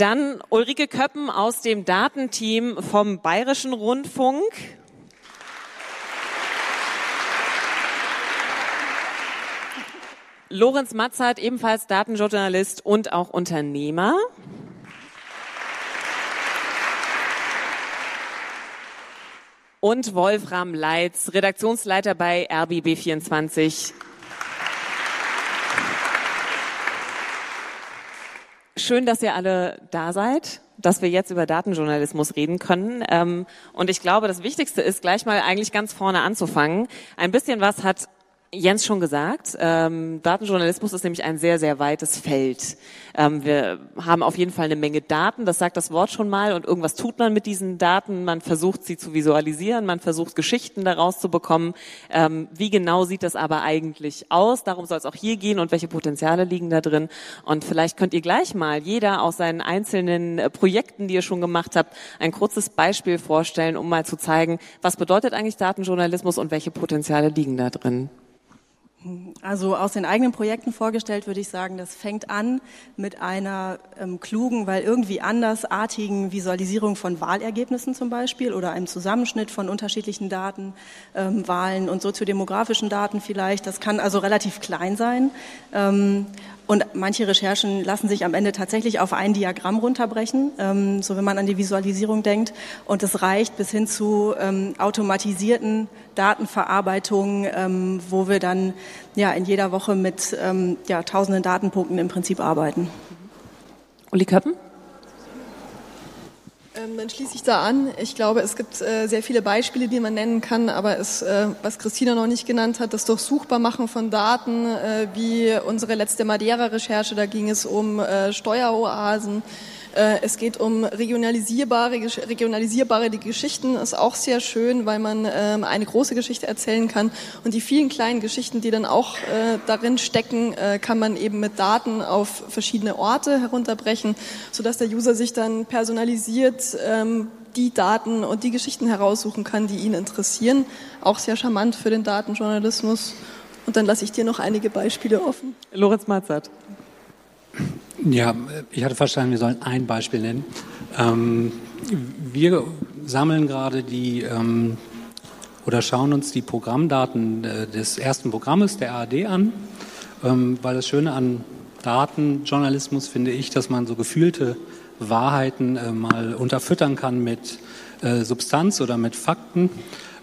Dann Ulrike Köppen aus dem Datenteam vom Bayerischen Rundfunk. Lorenz Matzert, ebenfalls Datenjournalist und auch Unternehmer. Und Wolfram Leitz, Redaktionsleiter bei RBB24. Schön, dass ihr alle da seid, dass wir jetzt über Datenjournalismus reden können. Ähm, und ich glaube, das Wichtigste ist gleich mal eigentlich ganz vorne anzufangen. Ein bisschen was hat Jens schon gesagt, ähm, Datenjournalismus ist nämlich ein sehr, sehr weites Feld. Ähm, wir haben auf jeden Fall eine Menge Daten, das sagt das Wort schon mal, und irgendwas tut man mit diesen Daten. Man versucht sie zu visualisieren, man versucht Geschichten daraus zu bekommen. Ähm, wie genau sieht das aber eigentlich aus? Darum soll es auch hier gehen und welche Potenziale liegen da drin. Und vielleicht könnt ihr gleich mal jeder aus seinen einzelnen äh, Projekten, die ihr schon gemacht habt, ein kurzes Beispiel vorstellen, um mal zu zeigen, was bedeutet eigentlich Datenjournalismus und welche Potenziale liegen da drin. Also aus den eigenen Projekten vorgestellt würde ich sagen, das fängt an mit einer ähm, klugen, weil irgendwie andersartigen Visualisierung von Wahlergebnissen zum Beispiel oder einem Zusammenschnitt von unterschiedlichen Daten, ähm, Wahlen und soziodemografischen Daten vielleicht. Das kann also relativ klein sein. Ähm, und manche Recherchen lassen sich am Ende tatsächlich auf ein Diagramm runterbrechen, ähm, so wenn man an die Visualisierung denkt. Und es reicht bis hin zu ähm, automatisierten Datenverarbeitungen, ähm, wo wir dann ja in jeder Woche mit ähm, ja, tausenden Datenpunkten im Prinzip arbeiten. Uli Köppen? Ähm, dann schließe ich da an. Ich glaube, es gibt äh, sehr viele Beispiele, die man nennen kann, aber es, äh, was Christina noch nicht genannt hat, das Durchsuchbar machen von Daten, äh, wie unsere letzte Madeira-Recherche, da ging es um äh, Steueroasen. Äh, es geht um regionalisierbare, regionalisierbare die Geschichten, ist auch sehr schön, weil man ähm, eine große Geschichte erzählen kann. Und die vielen kleinen Geschichten, die dann auch äh, darin stecken, äh, kann man eben mit Daten auf verschiedene Orte herunterbrechen, sodass der User sich dann personalisiert ähm, die Daten und die Geschichten heraussuchen kann, die ihn interessieren. Auch sehr charmant für den Datenjournalismus. Und dann lasse ich dir noch einige Beispiele offen. Lorenz Marzert. Ja, ich hatte verstanden, wir sollen ein Beispiel nennen. Ähm, wir sammeln gerade die ähm, oder schauen uns die Programmdaten äh, des ersten Programmes der ARD an, ähm, weil das Schöne an Datenjournalismus finde ich, dass man so gefühlte Wahrheiten äh, mal unterfüttern kann mit äh, Substanz oder mit Fakten.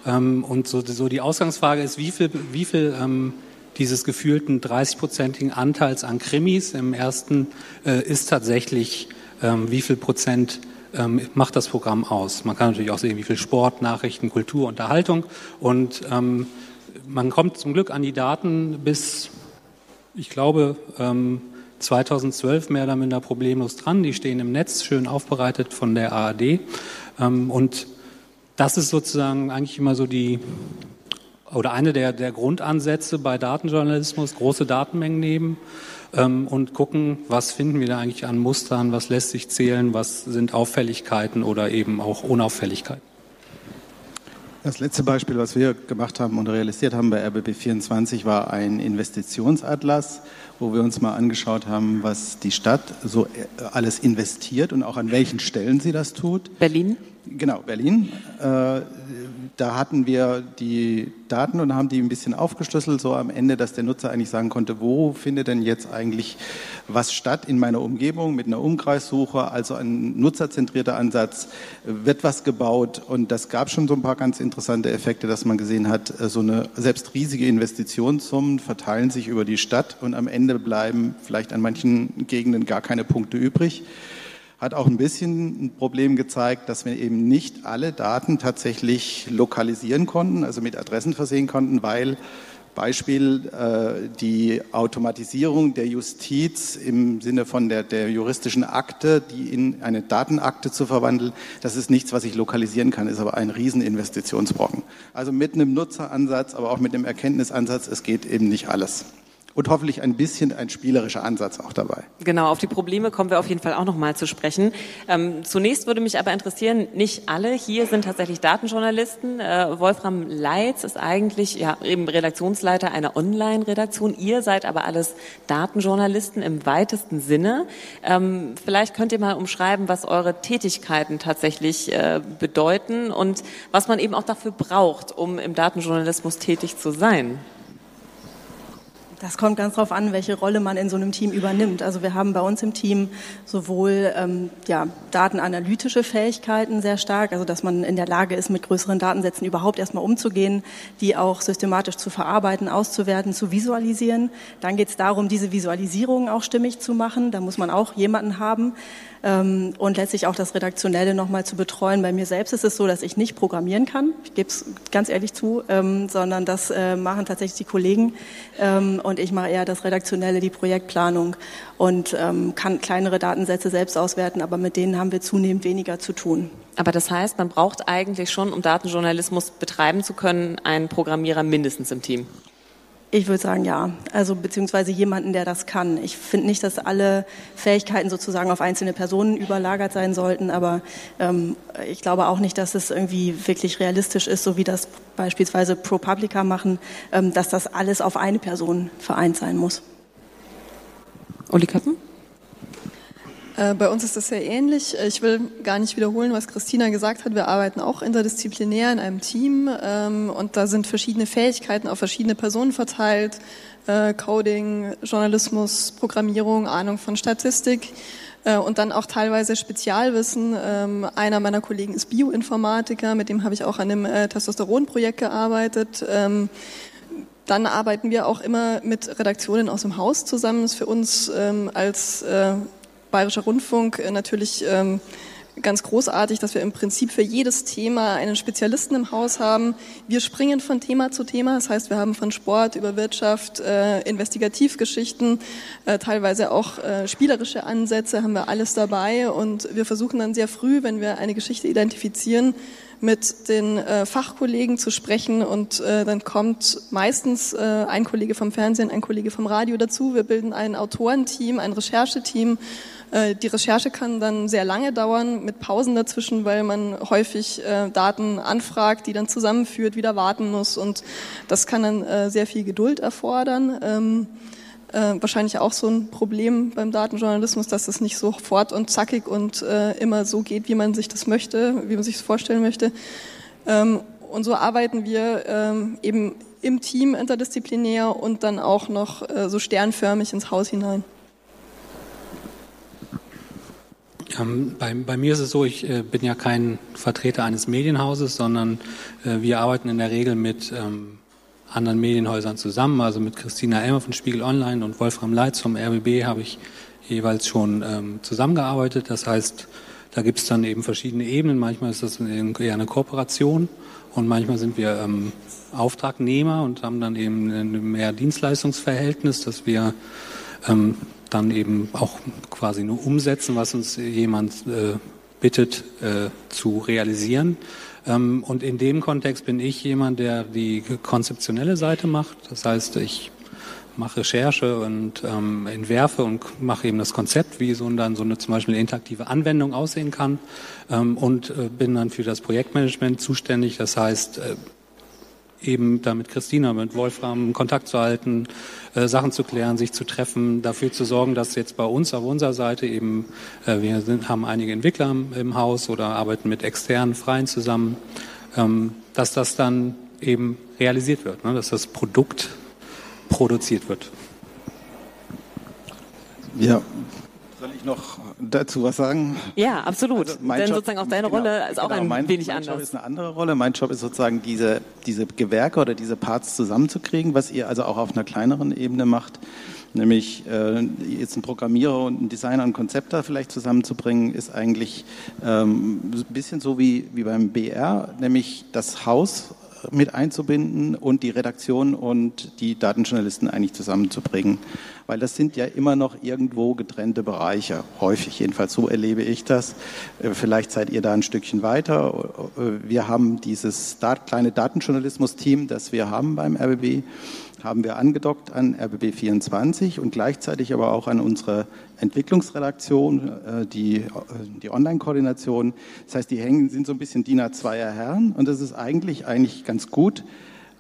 Ähm, und so, so, die Ausgangsfrage ist, wie viel, wie viel ähm, dieses gefühlten 30-prozentigen Anteils an Krimis im ersten äh, ist tatsächlich, ähm, wie viel Prozent ähm, macht das Programm aus. Man kann natürlich auch sehen, wie viel Sport, Nachrichten, Kultur, Unterhaltung und ähm, man kommt zum Glück an die Daten bis, ich glaube, ähm, 2012 mehr oder minder problemlos dran. Die stehen im Netz, schön aufbereitet von der ARD. Ähm, und das ist sozusagen eigentlich immer so die, oder eine der, der Grundansätze bei Datenjournalismus, große Datenmengen nehmen ähm, und gucken, was finden wir da eigentlich an Mustern, was lässt sich zählen, was sind Auffälligkeiten oder eben auch Unauffälligkeiten. Das letzte Beispiel, was wir gemacht haben und realisiert haben bei RBB24, war ein Investitionsatlas, wo wir uns mal angeschaut haben, was die Stadt so äh, alles investiert und auch an welchen Stellen sie das tut. Berlin? Genau, Berlin. Äh, da hatten wir die Daten und haben die ein bisschen aufgeschlüsselt, so am Ende, dass der Nutzer eigentlich sagen konnte, wo findet denn jetzt eigentlich was statt in meiner Umgebung mit einer Umkreissuche, also ein nutzerzentrierter Ansatz, wird was gebaut? Und das gab schon so ein paar ganz interessante Effekte, dass man gesehen hat, so eine selbst riesige Investitionssummen verteilen sich über die Stadt und am Ende bleiben vielleicht an manchen Gegenden gar keine Punkte übrig hat auch ein bisschen ein Problem gezeigt, dass wir eben nicht alle Daten tatsächlich lokalisieren konnten, also mit Adressen versehen konnten, weil Beispiel äh, die Automatisierung der Justiz im Sinne von der, der juristischen Akte, die in eine Datenakte zu verwandeln, das ist nichts, was ich lokalisieren kann, ist aber ein Rieseninvestitionsbrocken. Also mit einem Nutzeransatz, aber auch mit einem Erkenntnisansatz, es geht eben nicht alles. Und hoffentlich ein bisschen ein spielerischer Ansatz auch dabei. Genau, auf die Probleme kommen wir auf jeden Fall auch noch mal zu sprechen. Ähm, zunächst würde mich aber interessieren, nicht alle hier sind tatsächlich Datenjournalisten. Äh, Wolfram Leitz ist eigentlich ja eben Redaktionsleiter einer Online-Redaktion. Ihr seid aber alles Datenjournalisten im weitesten Sinne. Ähm, vielleicht könnt ihr mal umschreiben, was eure Tätigkeiten tatsächlich äh, bedeuten und was man eben auch dafür braucht, um im Datenjournalismus tätig zu sein. Das kommt ganz darauf an, welche Rolle man in so einem Team übernimmt. Also wir haben bei uns im Team sowohl ähm, ja, datenanalytische Fähigkeiten sehr stark, also dass man in der Lage ist, mit größeren Datensätzen überhaupt erstmal umzugehen, die auch systematisch zu verarbeiten, auszuwerten, zu visualisieren. Dann geht es darum, diese Visualisierung auch stimmig zu machen. Da muss man auch jemanden haben, ähm, und letztlich auch das Redaktionelle nochmal zu betreuen. Bei mir selbst ist es so, dass ich nicht programmieren kann, ich gebe es ganz ehrlich zu, ähm, sondern das äh, machen tatsächlich die Kollegen ähm, und ich mache eher das Redaktionelle, die Projektplanung und ähm, kann kleinere Datensätze selbst auswerten, aber mit denen haben wir zunehmend weniger zu tun. Aber das heißt, man braucht eigentlich schon, um Datenjournalismus betreiben zu können, einen Programmierer mindestens im Team. Ich würde sagen, ja. Also beziehungsweise jemanden, der das kann. Ich finde nicht, dass alle Fähigkeiten sozusagen auf einzelne Personen überlagert sein sollten, aber ähm, ich glaube auch nicht, dass es irgendwie wirklich realistisch ist, so wie das beispielsweise ProPublica machen, ähm, dass das alles auf eine Person vereint sein muss. Uli Köppen? Äh, bei uns ist das sehr ähnlich. Äh, ich will gar nicht wiederholen, was Christina gesagt hat. Wir arbeiten auch interdisziplinär in einem Team ähm, und da sind verschiedene Fähigkeiten auf verschiedene Personen verteilt. Äh, Coding, Journalismus, Programmierung, Ahnung von Statistik und dann auch teilweise Spezialwissen. Ähm, einer meiner Kollegen ist Bioinformatiker, mit dem habe ich auch an dem Testosteronprojekt gearbeitet. Ähm, dann arbeiten wir auch immer mit Redaktionen aus dem Haus zusammen. Das ist für uns als Bayerischer Rundfunk äh, natürlich ähm, ganz großartig, dass wir im Prinzip für jedes Thema einen Spezialisten im Haus haben. Wir springen von Thema zu Thema, das heißt, wir haben von Sport über Wirtschaft, äh, Investigativgeschichten, äh, teilweise auch äh, spielerische Ansätze, haben wir alles dabei und wir versuchen dann sehr früh, wenn wir eine Geschichte identifizieren, mit den äh, Fachkollegen zu sprechen und äh, dann kommt meistens äh, ein Kollege vom Fernsehen, ein Kollege vom Radio dazu. Wir bilden ein Autorenteam, ein Rechercheteam. Äh, die Recherche kann dann sehr lange dauern mit Pausen dazwischen, weil man häufig äh, Daten anfragt, die dann zusammenführt, wieder warten muss und das kann dann äh, sehr viel Geduld erfordern. Ähm, äh, wahrscheinlich auch so ein Problem beim Datenjournalismus, dass es nicht sofort und zackig und immer so geht, wie man sich das möchte, wie man sich das vorstellen möchte. Ähm, und so arbeiten wir ähm, eben im Team interdisziplinär und dann auch noch so sternförmig ins Haus hinein. Ähm, bei, bei, mir ist es so, ich äh, bin ja kein Vertreter eines Medienhauses, sondern äh, wir arbeiten in der Regel mit ähm, anderen Medienhäusern zusammen. Also mit Christina Elmer von Spiegel Online und Wolfram Leitz vom RBB habe ich jeweils schon ähm, zusammengearbeitet. Das heißt, da gibt es dann eben verschiedene Ebenen. Manchmal ist das eher eine Kooperation und manchmal sind wir ähm, Auftragnehmer und haben dann eben ein mehr Dienstleistungsverhältnis, dass wir ähm, dann eben auch quasi nur umsetzen, was uns jemand äh, bittet äh, zu realisieren. Ähm, und in dem Kontext bin ich jemand, der die konzeptionelle Seite macht. Das heißt, ich mache Recherche und ähm, entwerfe und mache eben das Konzept, wie so dann so eine zum Beispiel eine interaktive Anwendung aussehen kann ähm, und äh, bin dann für das Projektmanagement zuständig. Das heißt, äh, eben da mit Christina, mit Wolfram Kontakt zu halten, äh, Sachen zu klären, sich zu treffen, dafür zu sorgen, dass jetzt bei uns auf unserer Seite eben, äh, wir sind, haben einige Entwickler im Haus oder arbeiten mit externen Freien zusammen, ähm, dass das dann eben realisiert wird, ne, dass das Produkt produziert wird. Ja, soll ich noch dazu was sagen? Ja, absolut. Also Denn Job, sozusagen auch deine genau, Rolle ist auch genau, ein mein, wenig mein anders. Mein Job ist eine andere Rolle. Mein Job ist sozusagen diese, diese Gewerke oder diese Parts zusammenzukriegen, was ihr also auch auf einer kleineren Ebene macht. Nämlich äh, jetzt einen Programmierer und einen Designer und Konzepter vielleicht zusammenzubringen, ist eigentlich ähm, ein bisschen so wie, wie beim BR, nämlich das Haus mit einzubinden und die Redaktion und die Datenjournalisten eigentlich zusammenzubringen. Weil das sind ja immer noch irgendwo getrennte Bereiche, häufig. Jedenfalls so erlebe ich das. Äh, vielleicht seid ihr da ein Stückchen weiter. Äh, wir haben dieses kleine Datenjournalismus-Team, das wir haben beim RBB haben wir angedockt an RBB 24 und gleichzeitig aber auch an unsere Entwicklungsredaktion, äh, die, äh, die Online-Koordination. Das heißt, die hängen, sind so ein bisschen Diener zweier Herren und das ist eigentlich, eigentlich ganz gut.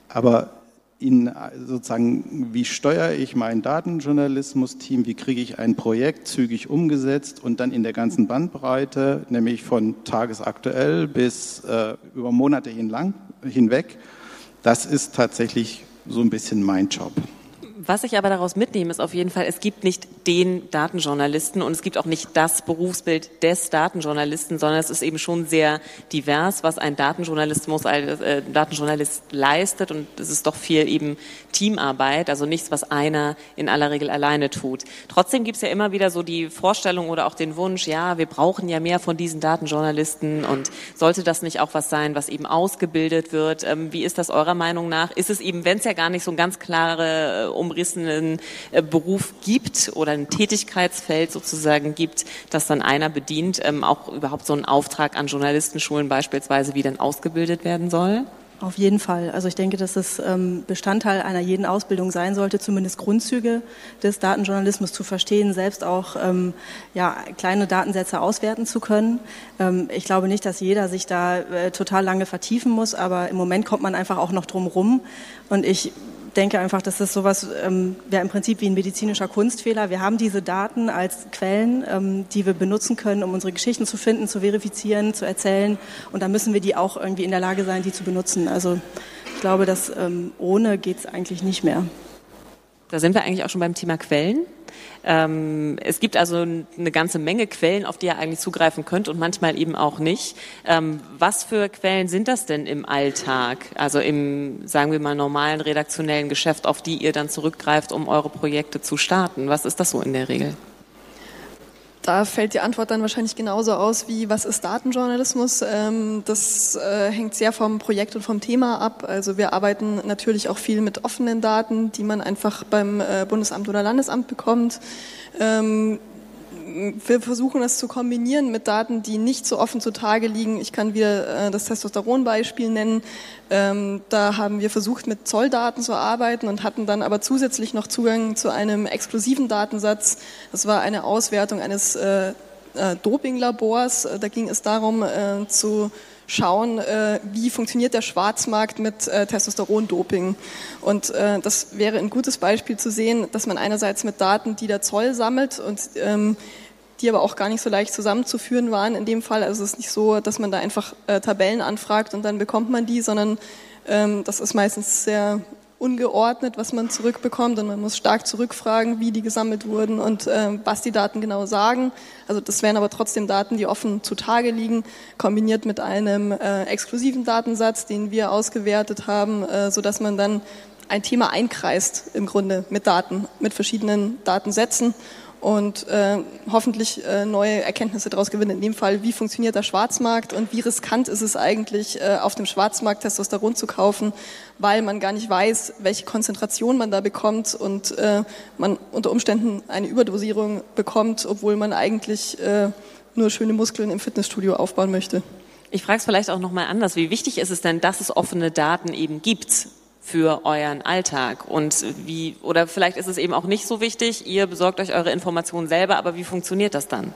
Aber in sozusagen, wie steuere ich mein Datenjournalismus-Team, wie kriege ich ein Projekt zügig umgesetzt und dann in der ganzen Bandbreite, nämlich von tagesaktuell bis äh, über Monate hinlang, hinweg, das ist tatsächlich so ein bisschen mein Job. Was ich aber daraus mitnehme, ist auf jeden Fall, es gibt nicht den Datenjournalisten und es gibt auch nicht das Berufsbild des Datenjournalisten, sondern es ist eben schon sehr divers, was ein Datenjournalismus, äh, Datenjournalist leistet und es ist doch viel eben Teamarbeit, also nichts, was einer in aller Regel alleine tut. Trotzdem gibt es ja immer wieder so die Vorstellung oder auch den Wunsch, ja, wir brauchen ja mehr von diesen Datenjournalisten und sollte das nicht auch was sein, was eben ausgebildet wird? Ähm, wie ist das eurer Meinung nach? Ist es eben, wenn es ja gar nicht so ein ganz klare äh, umrissenen äh, Beruf gibt oder ein Tätigkeitsfeld sozusagen gibt, das dann einer bedient, ähm, auch überhaupt so ein Auftrag an Journalistenschulen beispielsweise, wie dann ausgebildet werden soll? Auf jeden Fall. Also ich denke, dass es ähm, Bestandteil einer jeden Ausbildung sein sollte, zumindest Grundzüge des Datenjournalismus zu verstehen, selbst auch ähm, ja, kleine Datensätze auswerten zu können. Ich glaube nicht, dass jeder sich da äh, total lange vertiefen muss, aber im Moment kommt man einfach auch noch drum rum. Und ich denke einfach, dass das sowas ähm, wäre im Prinzip wie ein medizinischer Kunstfehler. Wir haben diese Daten als Quellen, ähm, die wir benutzen können, um unsere Geschichten zu finden, zu verifizieren, zu erzählen. Und da müssen wir die auch irgendwie in der Lage sein, die zu benutzen. Also ich glaube, dass ähm, ohne geht es eigentlich nicht mehr. Da sind wir eigentlich auch schon beim Thema Quellen. Ähm, es gibt also eine ganze Menge Quellen, auf die ihr eigentlich zugreifen könnt und manchmal eben auch nicht. Ähm, was für Quellen sind das denn im Alltag, also im, sagen wir mal, normalen redaktionellen Geschäft, auf die ihr dann zurückgreift, um eure Projekte zu starten? Was ist das so in der Regel? Da fällt die Antwort dann wahrscheinlich genauso aus wie, was ist Datenjournalismus? Ähm, das äh, hängt sehr vom Projekt und vom Thema ab. Also wir arbeiten natürlich auch viel mit offenen Daten, die man einfach beim äh, Bundesamt oder Landesamt bekommt. Wir versuchen das zu kombinieren mit Daten, die nicht so offen zutage liegen. Ich kann wieder äh, das Testosteron-Beispiel nennen. Ähm, da haben wir versucht, mit Zolldaten zu arbeiten und hatten dann aber zusätzlich noch Zugang zu einem exklusiven Datensatz. Das war eine Auswertung eines äh, äh, Dopinglabors. Da ging es darum, äh, zu schauen, äh, wie funktioniert der Schwarzmarkt mit äh, Testosterondoping. Und äh, das wäre ein gutes Beispiel zu sehen, dass man einerseits mit Daten, die der Zoll sammelt und ähm, die aber auch gar nicht so leicht zusammenzuführen waren in dem Fall. Also es ist nicht so, dass man da einfach äh, Tabellen anfragt und dann bekommt man die, sondern ähm, das ist meistens sehr ungeordnet, was man zurückbekommt und man muss stark zurückfragen, wie die gesammelt wurden und äh, was die Daten genau sagen. Also das wären aber trotzdem Daten, die offen zutage liegen, kombiniert mit einem äh, exklusiven Datensatz, den wir ausgewertet haben, äh, so dass man dann ein Thema einkreist im Grunde mit Daten, mit verschiedenen Datensätzen und äh, hoffentlich äh, neue Erkenntnisse daraus gewinnen. In dem Fall, wie funktioniert der Schwarzmarkt und wie riskant ist es eigentlich, äh, auf dem Schwarzmarkt Testosteron zu kaufen, weil man gar nicht weiß, welche Konzentration man da bekommt und äh, man unter Umständen eine Überdosierung bekommt, obwohl man eigentlich äh, nur schöne Muskeln im Fitnessstudio aufbauen möchte. Ich frage es vielleicht auch nochmal anders. Wie wichtig ist es denn, dass es offene Daten eben gibt? Für euren Alltag und wie oder vielleicht ist es eben auch nicht so wichtig, ihr besorgt euch eure Informationen selber, aber wie funktioniert das dann?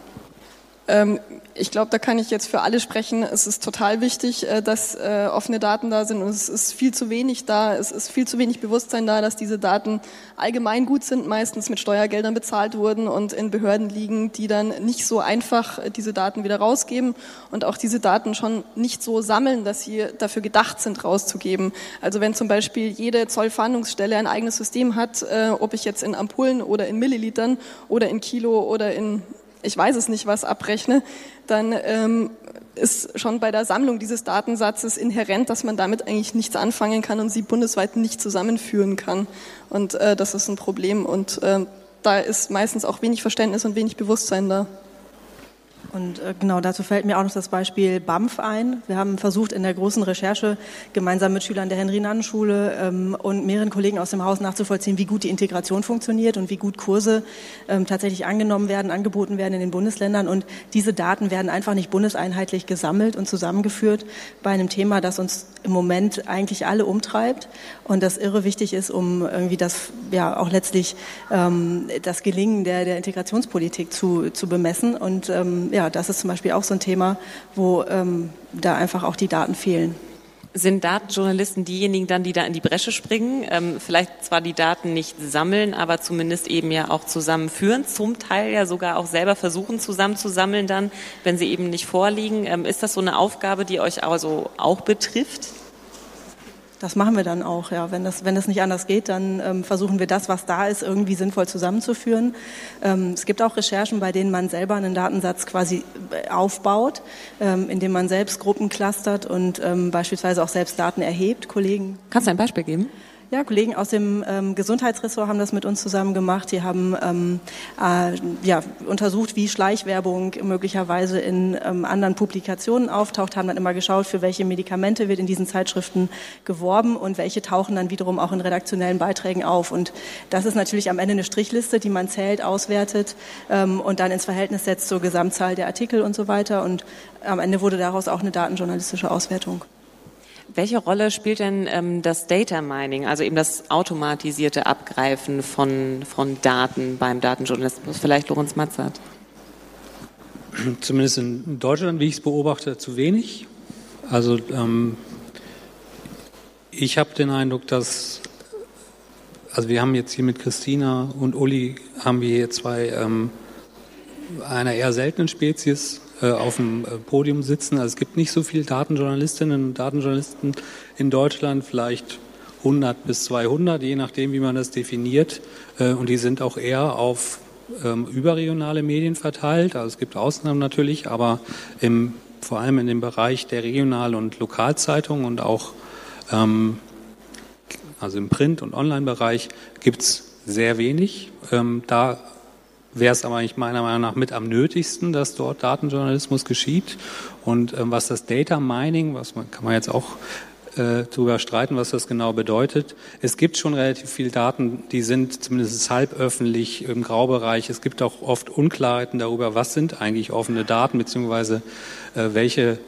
Ähm, ich glaube, da kann ich jetzt für alle sprechen. Es ist total wichtig, äh, dass äh, offene Daten da sind und es ist viel zu wenig da. Es ist viel zu wenig Bewusstsein da, dass diese Daten allgemein gut sind, meistens mit Steuergeldern bezahlt wurden und in Behörden liegen, die dann nicht so einfach äh, diese Daten wieder rausgeben und auch diese Daten schon nicht so sammeln, dass sie dafür gedacht sind, rauszugeben. Also wenn zum Beispiel jede Zollfahndungsstelle ein eigenes System hat, ob ich jetzt in Ampullen oder in Millilitern oder in Kilo oder in ich weiß es nicht, was abrechne, dann ähm, ist schon bei der Sammlung dieses Datensatzes inhärent, dass man damit eigentlich nichts anfangen kann und sie bundesweit nicht zusammenführen kann. Und äh, das ist ein Problem. Und äh, da ist meistens auch wenig Verständnis und wenig Bewusstsein da. Und äh, genau dazu fällt mir auch noch das Beispiel BAMF ein. Wir haben versucht, in der großen Recherche gemeinsam mit Schülern der Henry-Nannen-Schule ähm, und mehreren Kollegen aus dem Haus nachzuvollziehen, wie gut die Integration funktioniert und wie gut Kurse ähm, tatsächlich angenommen werden, angeboten werden in den Bundesländern. Und diese Daten werden einfach nicht bundeseinheitlich gesammelt und zusammengeführt bei einem Thema, das uns im Moment eigentlich alle umtreibt und das irre wichtig ist, um irgendwie das ja auch letztlich ähm, das Gelingen der, der Integrationspolitik zu, zu bemessen. Und ähm, ja, das ist zum Beispiel auch so ein Thema, wo ähm, da einfach auch die Daten fehlen. Sind Datenjournalisten diejenigen dann, die da in die Bresche springen? Ähm, vielleicht zwar die Daten nicht sammeln, aber zumindest eben ja auch zusammenführen, zum Teil ja sogar auch selber versuchen zusammenzusammeln dann, wenn sie eben nicht vorliegen. Ähm, ist das so eine Aufgabe, die euch also auch betrifft? Das machen wir dann auch, ja. Wenn das, wenn das nicht anders geht, dann ähm, versuchen wir das, was da ist, irgendwie sinnvoll zusammenzuführen. Ähm, es gibt auch Recherchen, bei denen man selber einen Datensatz quasi äh, aufbaut, ähm, indem man selbst Gruppen clustert und ähm, beispielsweise auch selbst Daten erhebt. Kollegen. Kannst du ein Beispiel geben? Ja, Kollegen aus dem ähm, Gesundheitsressort haben das mit uns zusammen gemacht. Die haben ähm, äh, ja, untersucht, wie Schleichwerbung möglicherweise in ähm, anderen Publikationen auftaucht, haben dann immer geschaut, für welche Medikamente wird in diesen Zeitschriften geworben und welche tauchen dann wiederum auch in redaktionellen Beiträgen auf. Und das ist natürlich am Ende eine Strichliste, die man zählt, auswertet ähm, und dann ins Verhältnis setzt zur Gesamtzahl der Artikel und so weiter. Und am Ende wurde daraus auch eine datenjournalistische Auswertung. Welche Rolle spielt denn ähm, das Data Mining, also eben das automatisierte Abgreifen von, von Daten beim Datenjournalismus? Vielleicht Lorenz Matzert. Zumindest in Deutschland, wie ich es beobachte, zu wenig. Also ähm, ich habe den Eindruck, dass also wir haben jetzt hier mit Christina und Uli haben wir hier zwei ähm, einer eher seltenen Spezies auf dem äh, Podium sitzen. Also es gibt nicht so viele Datenjournalistinnen und Datenjournalisten in Deutschland, vielleicht 100 bis 200, je nachdem, wie man das definiert. Äh, und die sind auch eher auf ähm, überregionale Medien verteilt. Also es gibt Ausnahmen natürlich, aber im, vor allem in dem Bereich der Regional- und Lokalzeitungen und auch ähm, also im Print- und Online-Bereich gibt es sehr wenig. Ähm, da wäre es aber eigentlich meiner Meinung nach mit am nötigsten, dass dort Datenjournalismus geschieht. Und ähm, was das Data Mining, was man kann man jetzt auch äh, darüber streiten, was das genau bedeutet. Es gibt schon relativ viele Daten, die sind zumindest halb öffentlich im Graubereich. Es gibt auch oft Unklarheiten darüber, was sind eigentlich offene Daten, beziehungsweise äh, welche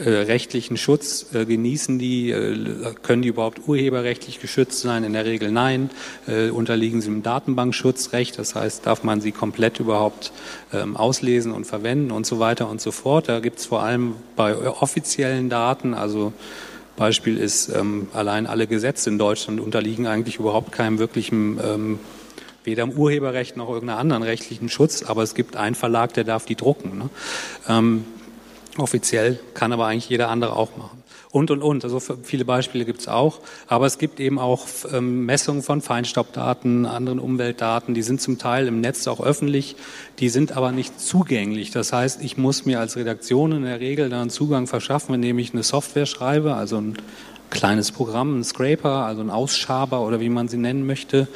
rechtlichen Schutz äh, genießen die? Äh, können die überhaupt urheberrechtlich geschützt sein? In der Regel nein. Äh, unterliegen sie dem Datenbankschutzrecht? Das heißt, darf man sie komplett überhaupt ähm, auslesen und verwenden und so weiter und so fort. Da gibt es vor allem bei offiziellen Daten, also Beispiel ist, ähm, allein alle Gesetze in Deutschland unterliegen eigentlich überhaupt keinem wirklichen ähm, weder im Urheberrecht noch irgendeiner anderen rechtlichen Schutz, aber es gibt einen Verlag, der darf die drucken. Ne? Ähm, offiziell, kann aber eigentlich jeder andere auch machen. Und, und, und. Also viele Beispiele gibt es auch. Aber es gibt eben auch ähm, Messungen von Feinstaubdaten, anderen Umweltdaten. Die sind zum Teil im Netz auch öffentlich. Die sind aber nicht zugänglich. Das heißt, ich muss mir als Redaktion in der Regel dann Zugang verschaffen, indem ich eine Software schreibe, also ein kleines Programm, ein Scraper, also ein Ausschaber oder wie man sie nennen möchte,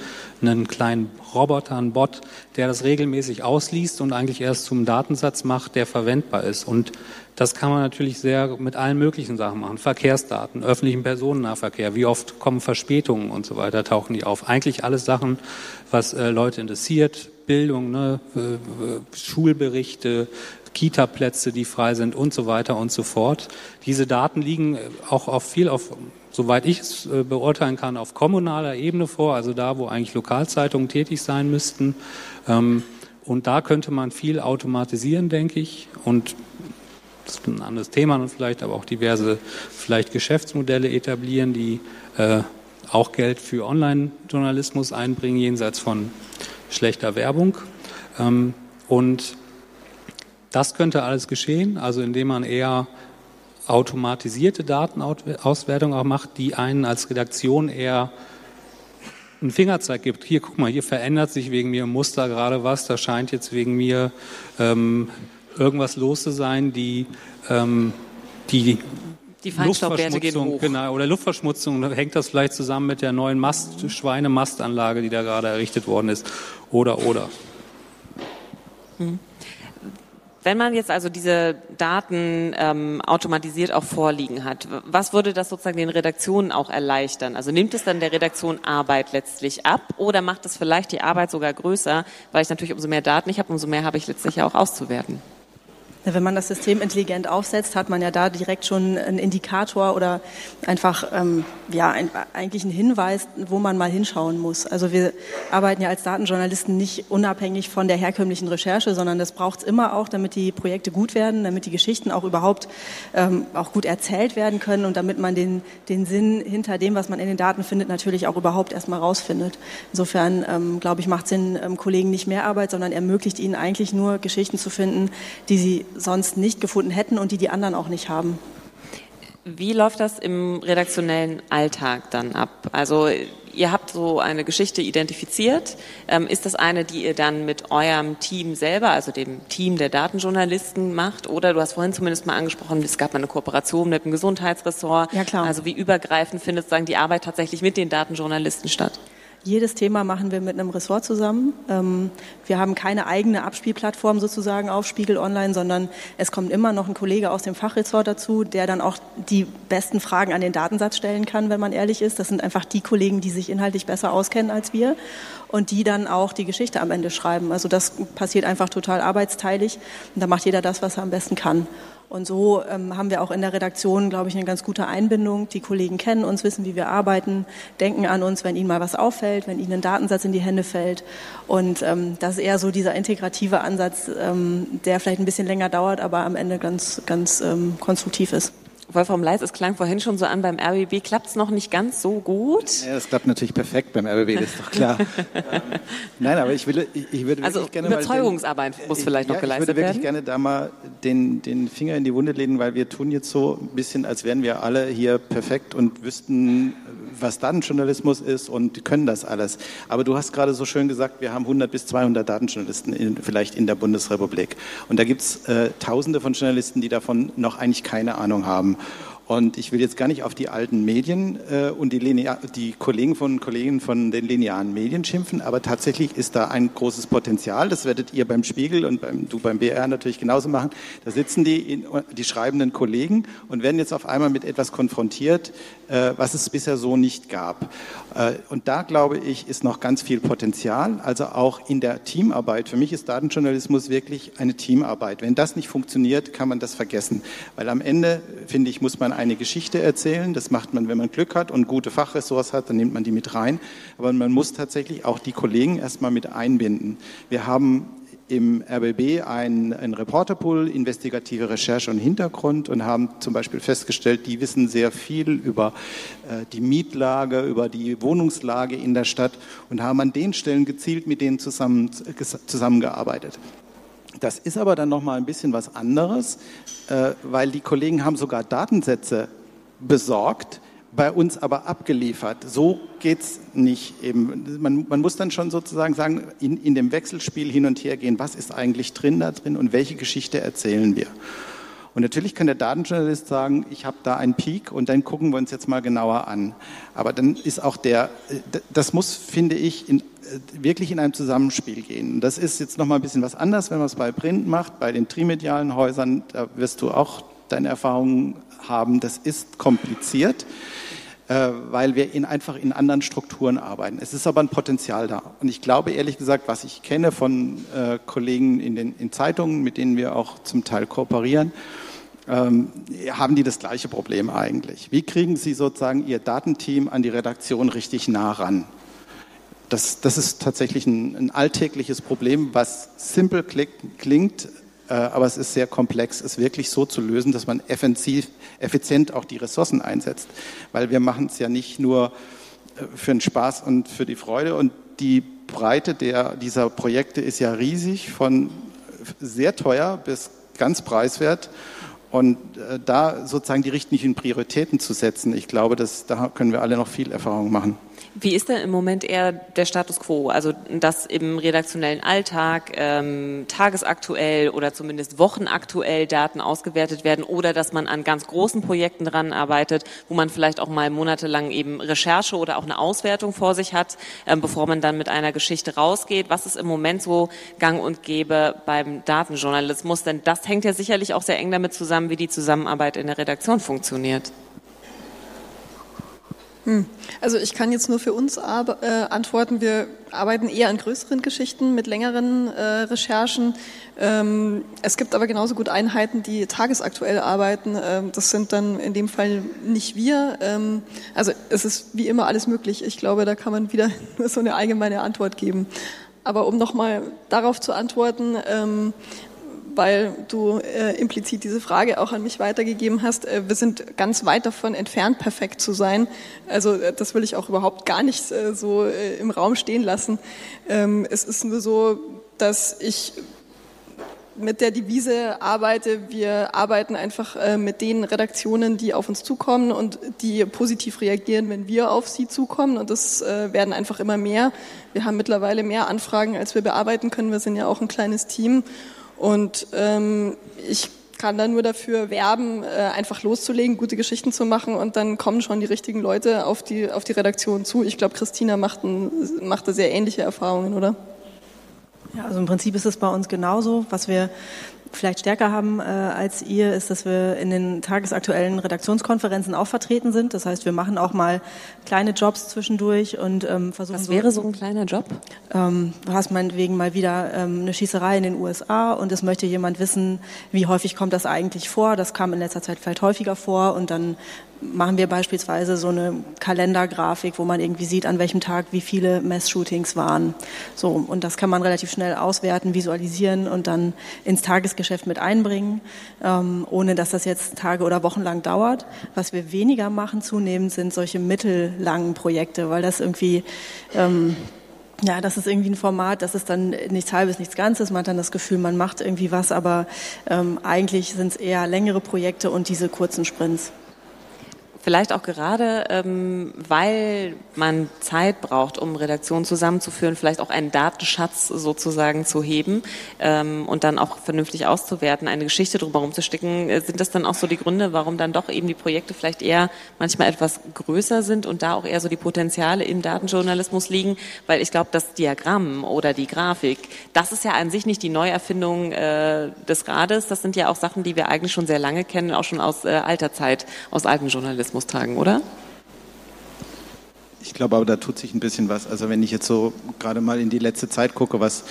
einen kleinen Roboter, einen Bot, der das regelmäßig ausliest und eigentlich erst zum Datensatz macht, der verwendbar ist. Und das kann man natürlich sehr mit allen möglichen Sachen machen. Verkehrsdaten, öffentlichen Personennahverkehr, wie oft kommen Verspätungen und so weiter, tauchen die auf. Eigentlich alles Sachen, was äh, Leute interessiert, Bildung, ne, äh, Schulberichte, Kita-Plätze, die frei sind und so weiter und so fort. Diese Daten liegen äh, auch auf viel auf, soweit ich es äh, beurteilen kann, auf kommunaler Ebene vor, also da, wo eigentlich Lokalzeitungen tätig sein müssten. Ähm, und da könnte man viel automatisieren, denke ich. Und das ist ein anderes Thema und vielleicht aber auch diverse vielleicht Geschäftsmodelle etablieren, die äh, auch Geld für Online-Journalismus einbringen, jenseits von schlechter Werbung. Ähm, und das könnte alles geschehen, also indem man eher automatisierte Datenauswertung auch macht, die einen als Redaktion eher einen Fingerzeig gibt. Hier, guck mal, hier verändert sich wegen mir im Muster gerade was, da scheint jetzt wegen mir ähm, irgendwas los zu sein, die, ähm, die die hoch. Genau, oder Luftverschmutzung, da hängt das vielleicht zusammen mit der neuen Mast, Schweinemastanlage, die da gerade errichtet worden ist. Oder, oder. Hm. Wenn man jetzt also diese Daten ähm, automatisiert auch vorliegen hat, was würde das sozusagen den Redaktionen auch erleichtern? Also nimmt es dann der Redaktion Arbeit letztlich ab oder macht es vielleicht die Arbeit sogar größer, weil ich natürlich umso mehr Daten ich habe, umso mehr habe ich letztlich auch auszuwerten? Wenn man das System intelligent aufsetzt, hat man ja da direkt schon einen Indikator oder einfach ähm, ja ein, eigentlich einen Hinweis, wo man mal hinschauen muss. Also wir arbeiten ja als Datenjournalisten nicht unabhängig von der herkömmlichen Recherche, sondern das braucht es immer auch, damit die Projekte gut werden, damit die Geschichten auch überhaupt ähm, auch gut erzählt werden können und damit man den, den Sinn hinter dem, was man in den Daten findet, natürlich auch überhaupt erstmal rausfindet. Insofern ähm, glaube ich, macht es den ähm, Kollegen nicht mehr Arbeit, sondern ermöglicht ihnen eigentlich nur Geschichten zu finden, die sie sonst nicht gefunden hätten und die die anderen auch nicht haben. Wie läuft das im redaktionellen Alltag dann ab? Also ihr habt so eine Geschichte identifiziert. Ähm, ist das eine, die ihr dann mit eurem Team selber, also dem Team der Datenjournalisten macht? Oder du hast vorhin zumindest mal angesprochen, es gab mal eine Kooperation mit dem Gesundheitsressort. Ja, klar. Also wie übergreifend findet sagen die Arbeit tatsächlich mit den Datenjournalisten statt? Jedes Thema machen wir mit einem Ressort zusammen. Ähm, wir haben keine eigene Abspielplattform sozusagen auf Spiegel Online, sondern es kommt immer noch ein Kollege aus dem Fachressort dazu, der dann auch die besten Fragen an den Datensatz stellen kann, wenn man ehrlich ist. Das sind einfach die Kollegen, die sich inhaltlich besser auskennen als wir und die dann auch die Geschichte am Ende schreiben. Also das passiert einfach total arbeitsteilig und da macht jeder das, was er am besten kann. Und so ähm, haben wir auch in der Redaktion, glaube ich, eine ganz gute Einbindung. Die Kollegen kennen uns, wissen, wie wir arbeiten, denken an uns, wenn ihnen mal was auffällt, wenn ihnen ein Datensatz in die Hände fällt. Und ähm, das ist eher so dieser integrative Ansatz, ähm, der vielleicht ein bisschen länger dauert, aber am Ende ganz, ganz ähm, konstruktiv ist. Wolfram Leis, es klang vorhin schon so an, beim RBB klappt es noch nicht ganz so gut. Ja, das klappt natürlich perfekt beim RBB, das ist doch klar. ähm, nein, aber ich, will, ich, ich würde also wirklich gerne Überzeugungsarbeit den, muss vielleicht ja, noch geleistet werden. Ich würde wirklich werden. gerne da mal den, den Finger in die Wunde legen, weil wir tun jetzt so ein bisschen, als wären wir alle hier perfekt und wüssten, was Datenjournalismus ist und können das alles. Aber du hast gerade so schön gesagt, wir haben 100 bis 200 Datenjournalisten in, vielleicht in der Bundesrepublik. Und da gibt es äh, Tausende von Journalisten, die davon noch eigentlich keine Ahnung haben. Und ich will jetzt gar nicht auf die alten Medien äh, und die, Linear die Kollegen von Kollegen von den linearen Medien schimpfen, aber tatsächlich ist da ein großes Potenzial. Das werdet ihr beim Spiegel und beim, du beim BR natürlich genauso machen. Da sitzen die, in, die schreibenden Kollegen und werden jetzt auf einmal mit etwas konfrontiert, äh, was es bisher so nicht gab. Äh, und da glaube ich, ist noch ganz viel Potenzial. Also auch in der Teamarbeit. Für mich ist Datenjournalismus wirklich eine Teamarbeit. Wenn das nicht funktioniert, kann man das vergessen, weil am Ende finde ich muss man eine Geschichte erzählen. Das macht man, wenn man Glück hat und gute Fachressorts hat, dann nimmt man die mit rein. Aber man muss tatsächlich auch die Kollegen erstmal mit einbinden. Wir haben im RBB ein, ein Reporterpool, investigative Recherche und Hintergrund und haben zum Beispiel festgestellt, die wissen sehr viel über äh, die Mietlage, über die Wohnungslage in der Stadt und haben an den Stellen gezielt mit denen zusammen, zusammengearbeitet. Das ist aber dann noch mal ein bisschen was anderes, äh, weil die Kollegen haben sogar Datensätze besorgt, bei uns aber abgeliefert. So geht's nicht. Eben, man, man, muss dann schon sozusagen sagen, in, in dem Wechselspiel hin und her gehen, was ist eigentlich drin da drin und welche Geschichte erzählen wir. Und natürlich kann der Datenjournalist sagen, ich habe da einen Peak und dann gucken wir uns jetzt mal genauer an. Aber dann ist auch der, das muss, finde ich, in, wirklich in einem Zusammenspiel gehen. Das ist jetzt noch mal ein bisschen was anders, wenn man es bei Print macht, bei den trimedialen Häusern, da wirst du auch deine Erfahrungen haben. Das ist kompliziert äh, weil wir in, einfach in anderen Strukturen arbeiten. Es ist aber ein Potenzial da. Und ich glaube ehrlich gesagt, was ich kenne von äh, Kollegen in den in Zeitungen, mit denen wir auch zum Teil kooperieren, ähm, haben die das gleiche Problem eigentlich. Wie kriegen sie sozusagen ihr Datenteam an die Redaktion richtig nah ran? Das, das ist tatsächlich ein, ein alltägliches Problem, was simpel klingt, aber es ist sehr komplex, es wirklich so zu lösen, dass man effizient auch die Ressourcen einsetzt. Weil wir machen es ja nicht nur äh, für den Spaß und für die Freude. Und die Breite der, dieser Projekte ist ja riesig, von sehr teuer bis ganz preiswert. Und äh, da sozusagen die richtigen Prioritäten zu setzen, ich glaube, dass, da können wir alle noch viel Erfahrung machen. Wie ist denn im Moment eher der Status quo? Also, dass im redaktionellen Alltag ähm, tagesaktuell oder zumindest wochenaktuell Daten ausgewertet werden oder dass man an ganz großen Projekten dran arbeitet, wo man vielleicht auch mal monatelang eben Recherche oder auch eine Auswertung vor sich hat, ähm, bevor man dann mit einer Geschichte rausgeht. Was ist im Moment so gang und gäbe beim Datenjournalismus? Denn das hängt ja sicherlich auch sehr eng damit zusammen, wie die Zusammenarbeit in der Redaktion funktioniert. Hm. Also ich kann jetzt nur für uns äh, antworten. Wir arbeiten eher an größeren Geschichten mit längeren äh, Recherchen. Ähm, es gibt aber genauso gut Einheiten, die tagesaktuell arbeiten. Ähm, das sind dann in dem Fall nicht wir. Ähm, also es ist wie immer alles möglich. Ich glaube, da kann man wieder so eine allgemeine Antwort geben. Aber um nochmal darauf zu antworten, weil du äh, implizit diese Frage auch an mich weitergegeben hast. Äh, wir sind ganz weit davon entfernt, perfekt zu sein. Also äh, das will ich auch überhaupt gar nicht äh, so äh, im Raum stehen lassen. Ähm, es ist nur so, dass ich mit der Devise arbeite, wir arbeiten einfach äh, mit den Redaktionen, die auf uns zukommen und die positiv reagieren, wenn wir auf sie zukommen. Und das äh, werden einfach immer mehr. Wir haben mittlerweile mehr Anfragen, als wir bearbeiten können. Wir sind ja auch ein kleines Team. Und ähm, ich kann da nur dafür werben, äh, einfach loszulegen, gute Geschichten zu machen und dann kommen schon die richtigen Leute auf die, auf die Redaktion zu. Ich glaube, Christina macht, ein, macht sehr ähnliche Erfahrungen, oder? Ja, also im Prinzip ist es bei uns genauso. Was wir vielleicht stärker haben äh, als ihr, ist, dass wir in den tagesaktuellen Redaktionskonferenzen auch vertreten sind. Das heißt, wir machen auch mal kleine Jobs zwischendurch und ähm, versuchen. Was wäre so ein kleiner Job? Ähm, du hast meinetwegen mal wieder ähm, eine Schießerei in den USA und es möchte jemand wissen, wie häufig kommt das eigentlich vor. Das kam in letzter Zeit vielleicht häufiger vor und dann machen wir beispielsweise so eine Kalendergrafik, wo man irgendwie sieht, an welchem Tag wie viele Messshootings waren. So, und das kann man relativ schnell auswerten, visualisieren und dann ins Tagesgeschäft mit einbringen, ähm, ohne dass das jetzt Tage oder Wochen lang dauert. Was wir weniger machen zunehmend sind solche mittellangen Projekte, weil das irgendwie ähm, ja, das ist irgendwie ein Format, das ist dann nichts Halbes, nichts Ganzes. Man hat dann das Gefühl, man macht irgendwie was, aber ähm, eigentlich sind es eher längere Projekte und diese kurzen Sprints. Vielleicht auch gerade, ähm, weil man Zeit braucht, um Redaktionen zusammenzuführen, vielleicht auch einen Datenschatz sozusagen zu heben ähm, und dann auch vernünftig auszuwerten, eine Geschichte drumherum zu sticken. Äh, sind das dann auch so die Gründe, warum dann doch eben die Projekte vielleicht eher manchmal etwas größer sind und da auch eher so die Potenziale im Datenjournalismus liegen? Weil ich glaube, das Diagramm oder die Grafik, das ist ja an sich nicht die Neuerfindung äh, des Rades. Das sind ja auch Sachen, die wir eigentlich schon sehr lange kennen, auch schon aus äh, alter Zeit, aus alten Journalismus. Journalismustagen, oder? Ich glaube aber, da tut sich ein bisschen was. Also wenn ich jetzt so gerade mal in die letzte Zeit gucke, was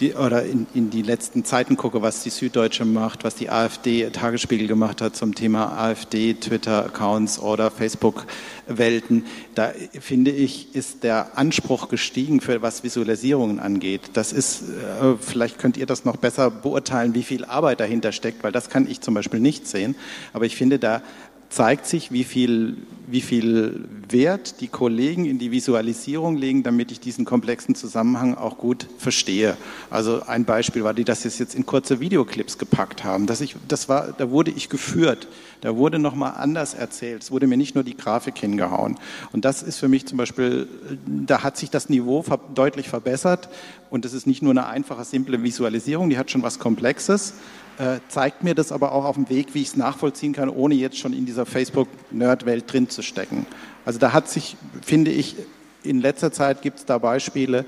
die, oder in, in die letzten Zeiten gucke, was die Süddeutsche macht, was die AfD Tagesspiegel gemacht hat zum Thema AfD, Twitter-Accounts oder Facebook-Welten, da finde ich, ist der Anspruch gestiegen, für was Visualisierungen angeht. Das ist, äh, vielleicht könnt ihr das noch besser beurteilen, wie viel Arbeit dahinter steckt, weil das kann ich zum Beispiel nicht sehen. Aber ich finde, da zeigt sich, wie viel, wie viel Wert die Kollegen in die Visualisierung legen, damit ich diesen komplexen Zusammenhang auch gut verstehe. Also ein Beispiel war, die das jetzt in kurze Videoclips gepackt haben. Dass ich, das war, da wurde ich geführt. Da wurde nochmal anders erzählt. Es wurde mir nicht nur die Grafik hingehauen. Und das ist für mich zum Beispiel, da hat sich das Niveau deutlich verbessert. Und das ist nicht nur eine einfache, simple Visualisierung, die hat schon was Komplexes äh, zeigt mir das aber auch auf dem Weg, wie ich es nachvollziehen kann, ohne jetzt schon in dieser Facebook-Nerd-Welt drin zu stecken. Also da hat sich, finde ich, in letzter Zeit gibt es da Beispiele,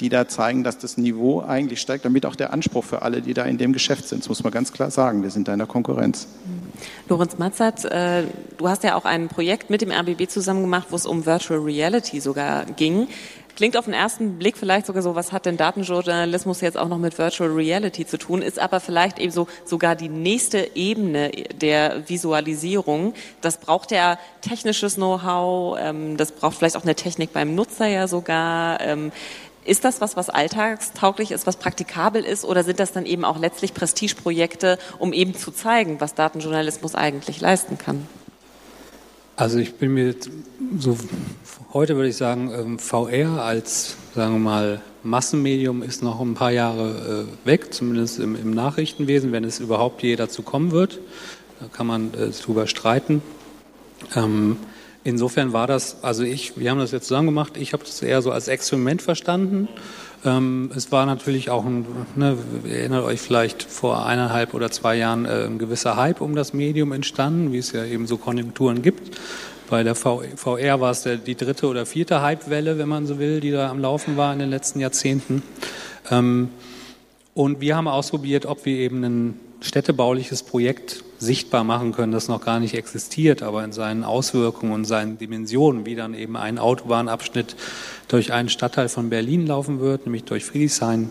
die da zeigen, dass das Niveau eigentlich steigt, damit auch der Anspruch für alle, die da in dem Geschäft sind. Das muss man ganz klar sagen. Wir sind da in der Konkurrenz. Lorenz Matzert, äh, du hast ja auch ein Projekt mit dem RBB zusammen gemacht, wo es um Virtual Reality sogar ging. Klingt auf den ersten Blick vielleicht sogar so, was hat denn Datenjournalismus jetzt auch noch mit Virtual Reality zu tun, ist aber vielleicht eben so sogar die nächste Ebene der Visualisierung. Das braucht ja technisches Know-how, ähm, das braucht vielleicht auch eine Technik beim Nutzer ja sogar. Ähm, ist das was, was alltagstauglich ist, was praktikabel ist, oder sind das dann eben auch letztlich Prestigeprojekte, um eben zu zeigen, was Datenjournalismus eigentlich leisten kann? Also ich bin mir so heute würde ich sagen, ähm, VR als, sagen wir mal, Massenmedium ist noch ein paar Jahre äh, weg, zumindest im, Nachrichtenwesen, wenn es überhaupt je dazu kommen wird. Da kann man äh, drüber streiten. Ähm, insofern war das, also ich, wir haben das jetzt zusammen gemacht, ich habe das eher so als Experiment verstanden. Ähm, es war natürlich auch ein, ne, erinnert euch vielleicht vor eineinhalb oder zwei Jahren äh, ein gewisser Hype um das Medium entstanden, wie es ja eben so Konjunkturen gibt. Bei der VR war es der, die dritte oder vierte Hypewelle, wenn man so will, die da am Laufen war in den letzten Jahrzehnten. Ähm, und wir haben ausprobiert, ob wir eben ein städtebauliches Projekt sichtbar machen können, das noch gar nicht existiert, aber in seinen Auswirkungen und seinen Dimensionen, wie dann eben ein Autobahnabschnitt durch einen Stadtteil von Berlin laufen wird, nämlich durch Friedrichshain.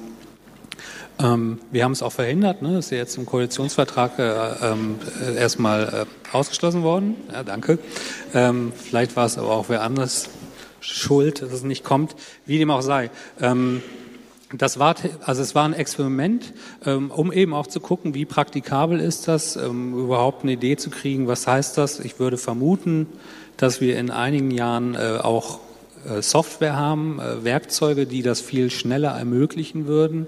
Ähm, wir haben es auch verhindert, ne? ist ja jetzt im Koalitionsvertrag äh, ähm, äh, erstmal äh, ausgeschlossen worden. Ja, danke. Ähm, vielleicht war es aber auch wer anders schuld, dass es nicht kommt, wie dem auch sei. Ähm, das war, also es war ein Experiment, ähm, um eben auch zu gucken, wie praktikabel ist das, ähm, überhaupt eine Idee zu kriegen, was heißt das. Ich würde vermuten, dass wir in einigen Jahren äh, auch Software haben, äh, Werkzeuge, die das viel schneller ermöglichen würden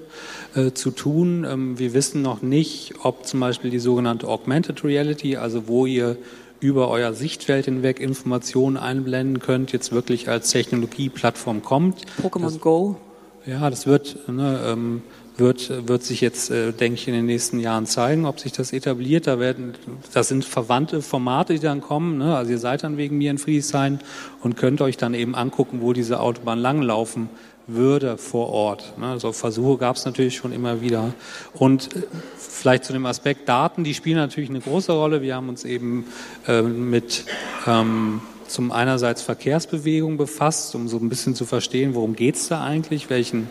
zu tun. Ähm, wir wissen noch nicht, ob zum Beispiel die sogenannte Augmented Reality, also wo ihr über euer Sichtfeld hinweg Informationen einblenden könnt, jetzt wirklich als Technologieplattform kommt. Pokémon Go ja, das wird, ne, ähm, wird, wird sich jetzt, äh, denke ich, in den nächsten Jahren zeigen, ob sich das etabliert. Da werden, das sind verwandte Formate, die dann kommen. Ne? Also ihr seid dann wegen mir in Friedrichshain und könnt euch dann eben angucken, wo diese Autobahn langlaufen würde vor Ort. Ne? Also Versuche gab es natürlich schon immer wieder. Und äh, vielleicht zu dem Aspekt Daten, die spielen natürlich eine große Rolle. Wir haben uns eben äh, mit ähm, zum einerseits Verkehrsbewegung befasst, um so ein bisschen zu verstehen, worum geht es da eigentlich, welchen,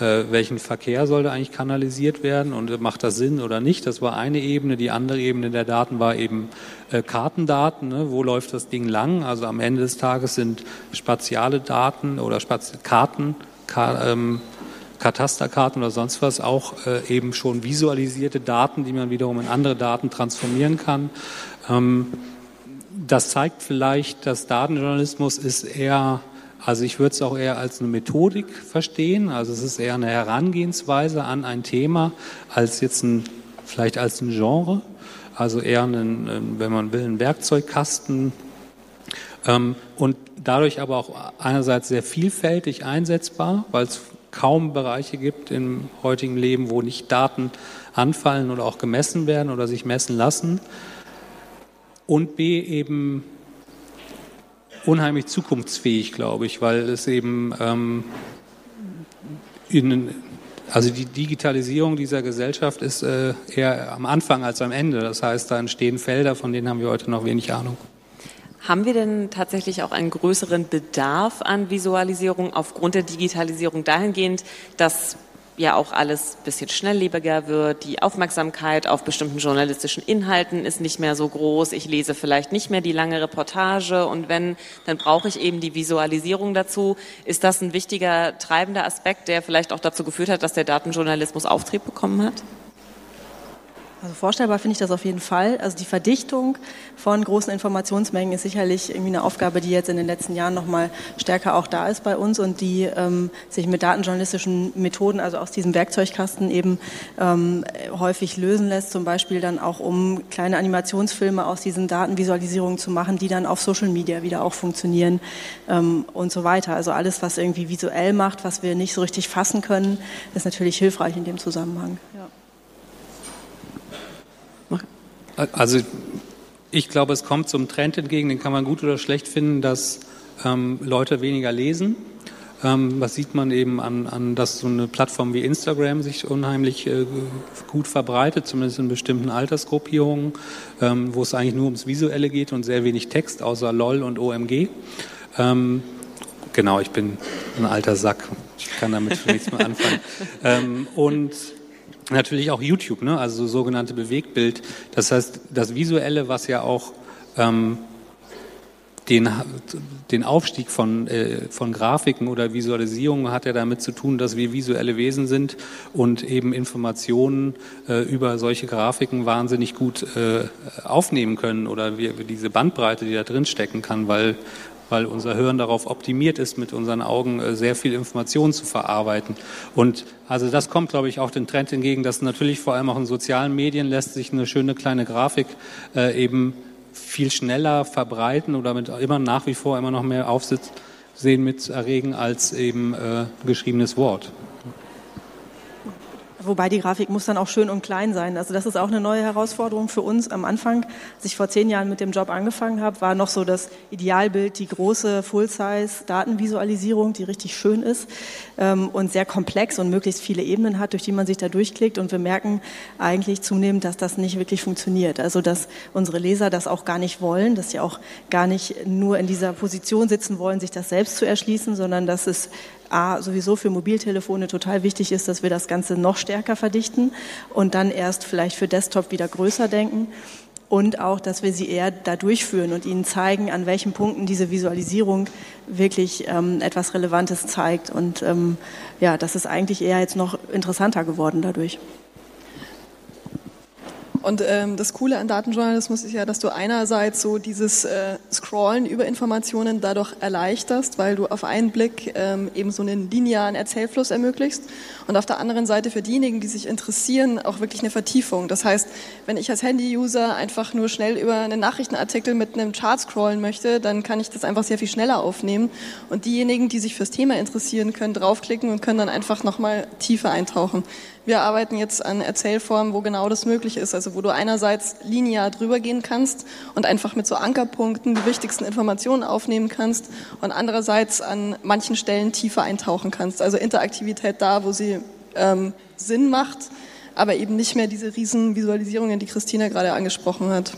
welchen Verkehr soll da eigentlich kanalisiert werden und macht das Sinn oder nicht. Das war eine Ebene. Die andere Ebene der Daten war eben äh, Kartendaten. Ne? Wo läuft das Ding lang? Also am Ende des Tages sind spatiale Daten oder Spaz Karten, Ka ähm, Katasterkarten oder sonst was auch äh, eben schon visualisierte Daten, die man wiederum in andere Daten transformieren kann. Ähm, das zeigt vielleicht, dass Datenjournalismus ist eher, also ich würde es auch eher als eine Methodik verstehen, also es ist eher eine Herangehensweise an ein Thema als jetzt ein, vielleicht als ein Genre, also eher ein, wenn man will, ein Werkzeugkasten. Ähm, und dadurch aber auch einerseits sehr vielfältig einsetzbar, weil es kaum Bereiche gibt im heutigen Leben, wo nicht Daten anfallen oder auch gemessen werden oder sich messen lassen. Und B eben unheimlich zukunftsfähig, glaube ich, weil es eben ähm, in, also die Digitalisierung dieser Gesellschaft ist äh, eher am Anfang als am Ende. Das heißt, da entstehen Felder, von denen haben wir heute noch wenig Ahnung. Haben wir denn tatsächlich auch einen größeren Bedarf an Visualisierung aufgrund der Digitalisierung dahingehend, dass ja auch alles ein bisschen schnelllebiger wird. Die Aufmerksamkeit auf bestimmten journalistischen Inhalten ist nicht mehr so groß. Ich lese vielleicht nicht mehr die lange Reportage und wenn, dann brauche ich eben die Visualisierung dazu. Ist das ein wichtiger treibender Aspekt, der vielleicht auch dazu geführt hat, dass der Datenjournalismus Auftrieb bekommen hat? Also vorstellbar finde ich das auf jeden Fall. Also die Verdichtung von großen Informationsmengen ist sicherlich irgendwie eine Aufgabe, die jetzt in den letzten Jahren noch mal stärker auch da ist bei uns und die ähm, sich mit datenjournalistischen Methoden, also aus diesem Werkzeugkasten eben ähm, häufig lösen lässt. Zum Beispiel dann auch, um kleine Animationsfilme aus diesen Datenvisualisierungen zu machen, die dann auf Social Media wieder auch funktionieren ähm, und so weiter. Also alles, was irgendwie visuell macht, was wir nicht so richtig fassen können, ist natürlich hilfreich in dem Zusammenhang. Ja. Also ich glaube, es kommt zum Trend entgegen, den kann man gut oder schlecht finden, dass ähm, Leute weniger lesen. Ähm, was sieht man eben an, an, dass so eine Plattform wie Instagram sich unheimlich äh, gut verbreitet, zumindest in bestimmten Altersgruppierungen, ähm, wo es eigentlich nur ums Visuelle geht und sehr wenig Text, außer LOL und OMG. Ähm, genau, ich bin ein alter Sack. Ich kann damit nichts mehr anfangen. Ähm, und natürlich auch YouTube, ne? also sogenannte Bewegtbild. Das heißt, das Visuelle, was ja auch ähm, den, den Aufstieg von, äh, von Grafiken oder Visualisierungen hat ja damit zu tun, dass wir visuelle Wesen sind und eben Informationen äh, über solche Grafiken wahnsinnig gut äh, aufnehmen können oder wir, diese Bandbreite, die da drin stecken kann, weil weil unser Hirn darauf optimiert ist, mit unseren Augen äh, sehr viel Information zu verarbeiten. Und also das kommt, glaube ich, auch den Trend entgegen, dass natürlich vor allem auch in sozialen Medien lässt sich eine schöne kleine Grafik äh, eben viel schneller verbreiten oder mit immer nach wie vor immer noch mehr Aufsehen mit erregen als eben äh, geschriebenes Wort. Wobei die Grafik muss dann auch schön und klein sein. Also das ist auch eine neue Herausforderung für uns am Anfang. Als ich vor zehn Jahren mit dem Job angefangen habe, war noch so das Idealbild die große Full-Size-Datenvisualisierung, die richtig schön ist ähm, und sehr komplex und möglichst viele Ebenen hat, durch die man sich da durchklickt. Und wir merken eigentlich zunehmend, dass das nicht wirklich funktioniert. Also dass unsere Leser das auch gar nicht wollen, dass sie auch gar nicht nur in dieser Position sitzen wollen, sich das selbst zu erschließen, sondern dass es A, sowieso für Mobiltelefone total wichtig ist, dass wir das Ganze noch stärker verdichten und dann erst vielleicht für Desktop wieder größer denken. Und auch, dass wir sie eher da durchführen und ihnen zeigen, an welchen Punkten diese Visualisierung wirklich ähm, etwas Relevantes zeigt. Und ähm, ja, das ist eigentlich eher jetzt noch interessanter geworden dadurch. Und ähm, das Coole an Datenjournalismus ist ja, dass du einerseits so dieses äh, Scrollen über Informationen dadurch erleichterst, weil du auf einen Blick ähm, eben so einen linearen Erzählfluss ermöglicht und auf der anderen Seite für diejenigen, die sich interessieren, auch wirklich eine Vertiefung. Das heißt, wenn ich als Handy-User einfach nur schnell über einen Nachrichtenartikel mit einem Chart scrollen möchte, dann kann ich das einfach sehr viel schneller aufnehmen und diejenigen, die sich fürs Thema interessieren, können draufklicken und können dann einfach nochmal tiefer eintauchen. Wir arbeiten jetzt an Erzählformen, wo genau das möglich ist. Also wo du einerseits linear drüber gehen kannst und einfach mit so Ankerpunkten die wichtigsten Informationen aufnehmen kannst und andererseits an manchen Stellen tiefer eintauchen kannst. Also Interaktivität da, wo sie ähm, Sinn macht, aber eben nicht mehr diese riesen Visualisierungen, die Christina gerade angesprochen hat.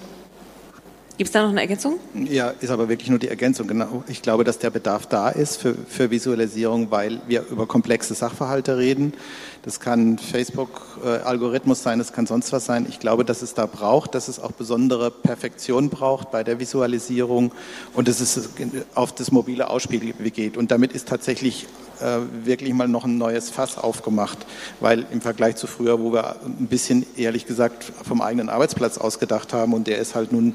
Gibt es da noch eine Ergänzung? Ja, ist aber wirklich nur die Ergänzung. Genau. Ich glaube, dass der Bedarf da ist für, für Visualisierung, weil wir über komplexe Sachverhalte reden. Das kann Facebook-Algorithmus sein, das kann sonst was sein. Ich glaube, dass es da braucht, dass es auch besondere Perfektion braucht bei der Visualisierung und dass es auf das mobile Ausspiel geht. Und damit ist tatsächlich äh, wirklich mal noch ein neues Fass aufgemacht, weil im Vergleich zu früher, wo wir ein bisschen ehrlich gesagt vom eigenen Arbeitsplatz ausgedacht haben und der ist halt nun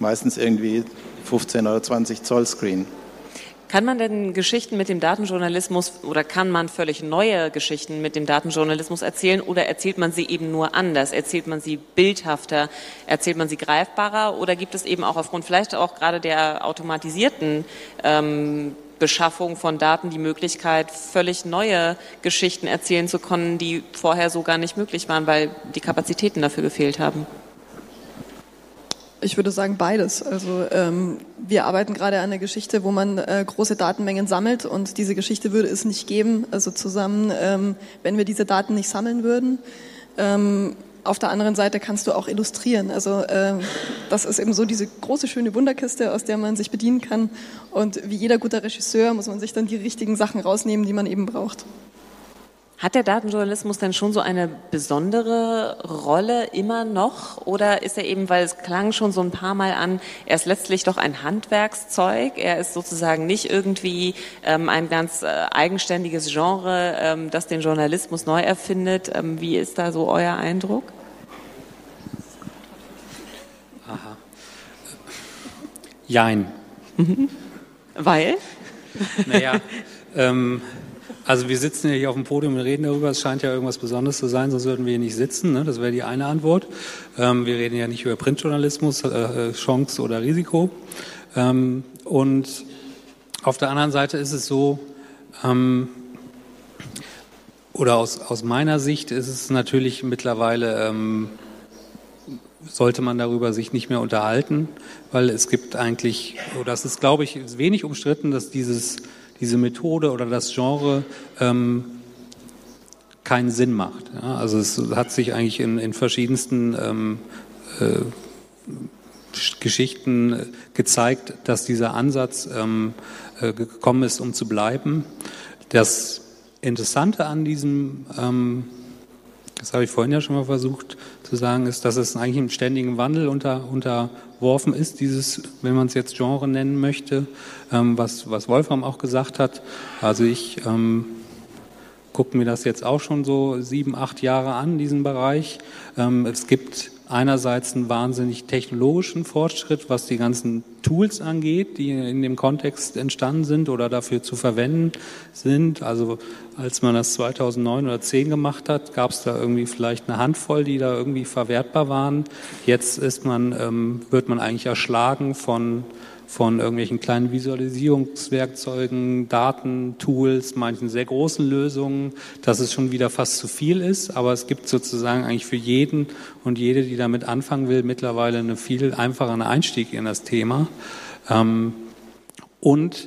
meistens irgendwie 15 oder 20 Zoll Screen. Kann man denn Geschichten mit dem Datenjournalismus oder kann man völlig neue Geschichten mit dem Datenjournalismus erzählen oder erzählt man sie eben nur anders? Erzählt man sie bildhafter? Erzählt man sie greifbarer? Oder gibt es eben auch aufgrund vielleicht auch gerade der automatisierten ähm, Beschaffung von Daten die Möglichkeit, völlig neue Geschichten erzählen zu können, die vorher so gar nicht möglich waren, weil die Kapazitäten dafür gefehlt haben? Ich würde sagen beides. Also ähm, wir arbeiten gerade an einer Geschichte, wo man äh, große Datenmengen sammelt und diese Geschichte würde es nicht geben, also zusammen, ähm, wenn wir diese Daten nicht sammeln würden. Ähm, auf der anderen Seite kannst du auch illustrieren. Also äh, das ist eben so diese große schöne Wunderkiste, aus der man sich bedienen kann. Und wie jeder guter Regisseur muss man sich dann die richtigen Sachen rausnehmen, die man eben braucht. Hat der Datenjournalismus denn schon so eine besondere Rolle immer noch? Oder ist er eben, weil es klang schon so ein paar Mal an, er ist letztlich doch ein Handwerkszeug. Er ist sozusagen nicht irgendwie ähm, ein ganz äh, eigenständiges Genre, ähm, das den Journalismus neu erfindet. Ähm, wie ist da so euer Eindruck? Aha. Jein. Weil? Naja, ähm, also wir sitzen ja hier auf dem Podium und reden darüber. Es scheint ja irgendwas Besonderes zu sein, sonst würden wir hier nicht sitzen. Ne? Das wäre die eine Antwort. Ähm, wir reden ja nicht über Printjournalismus, äh, Chance oder Risiko. Ähm, und auf der anderen Seite ist es so, ähm, oder aus, aus meiner Sicht ist es natürlich mittlerweile, ähm, sollte man darüber sich nicht mehr unterhalten, weil es gibt eigentlich, oder es ist, glaube ich, wenig umstritten, dass dieses diese Methode oder das Genre ähm, keinen Sinn macht. Ja? Also es hat sich eigentlich in, in verschiedensten ähm, äh, Geschichten gezeigt, dass dieser Ansatz ähm, äh, gekommen ist, um zu bleiben. Das Interessante an diesem, ähm, das habe ich vorhin ja schon mal versucht zu sagen, ist, dass es eigentlich im ständigen Wandel unter unterworfen ist, dieses, wenn man es jetzt Genre nennen möchte, ähm, was, was Wolfram auch gesagt hat. Also ich ähm, gucke mir das jetzt auch schon so sieben, acht Jahre an, diesen Bereich. Ähm, es gibt einerseits einen wahnsinnig technologischen Fortschritt, was die ganzen Tools angeht, die in dem Kontext entstanden sind oder dafür zu verwenden sind. Also als man das 2009 oder 10 gemacht hat, gab es da irgendwie vielleicht eine Handvoll, die da irgendwie verwertbar waren. Jetzt ist man, ähm, wird man eigentlich erschlagen von von irgendwelchen kleinen Visualisierungswerkzeugen, Daten, Tools, manchen sehr großen Lösungen, dass es schon wieder fast zu viel ist. Aber es gibt sozusagen eigentlich für jeden und jede, die damit anfangen will, mittlerweile einen viel einfacheren Einstieg in das Thema. Ähm, und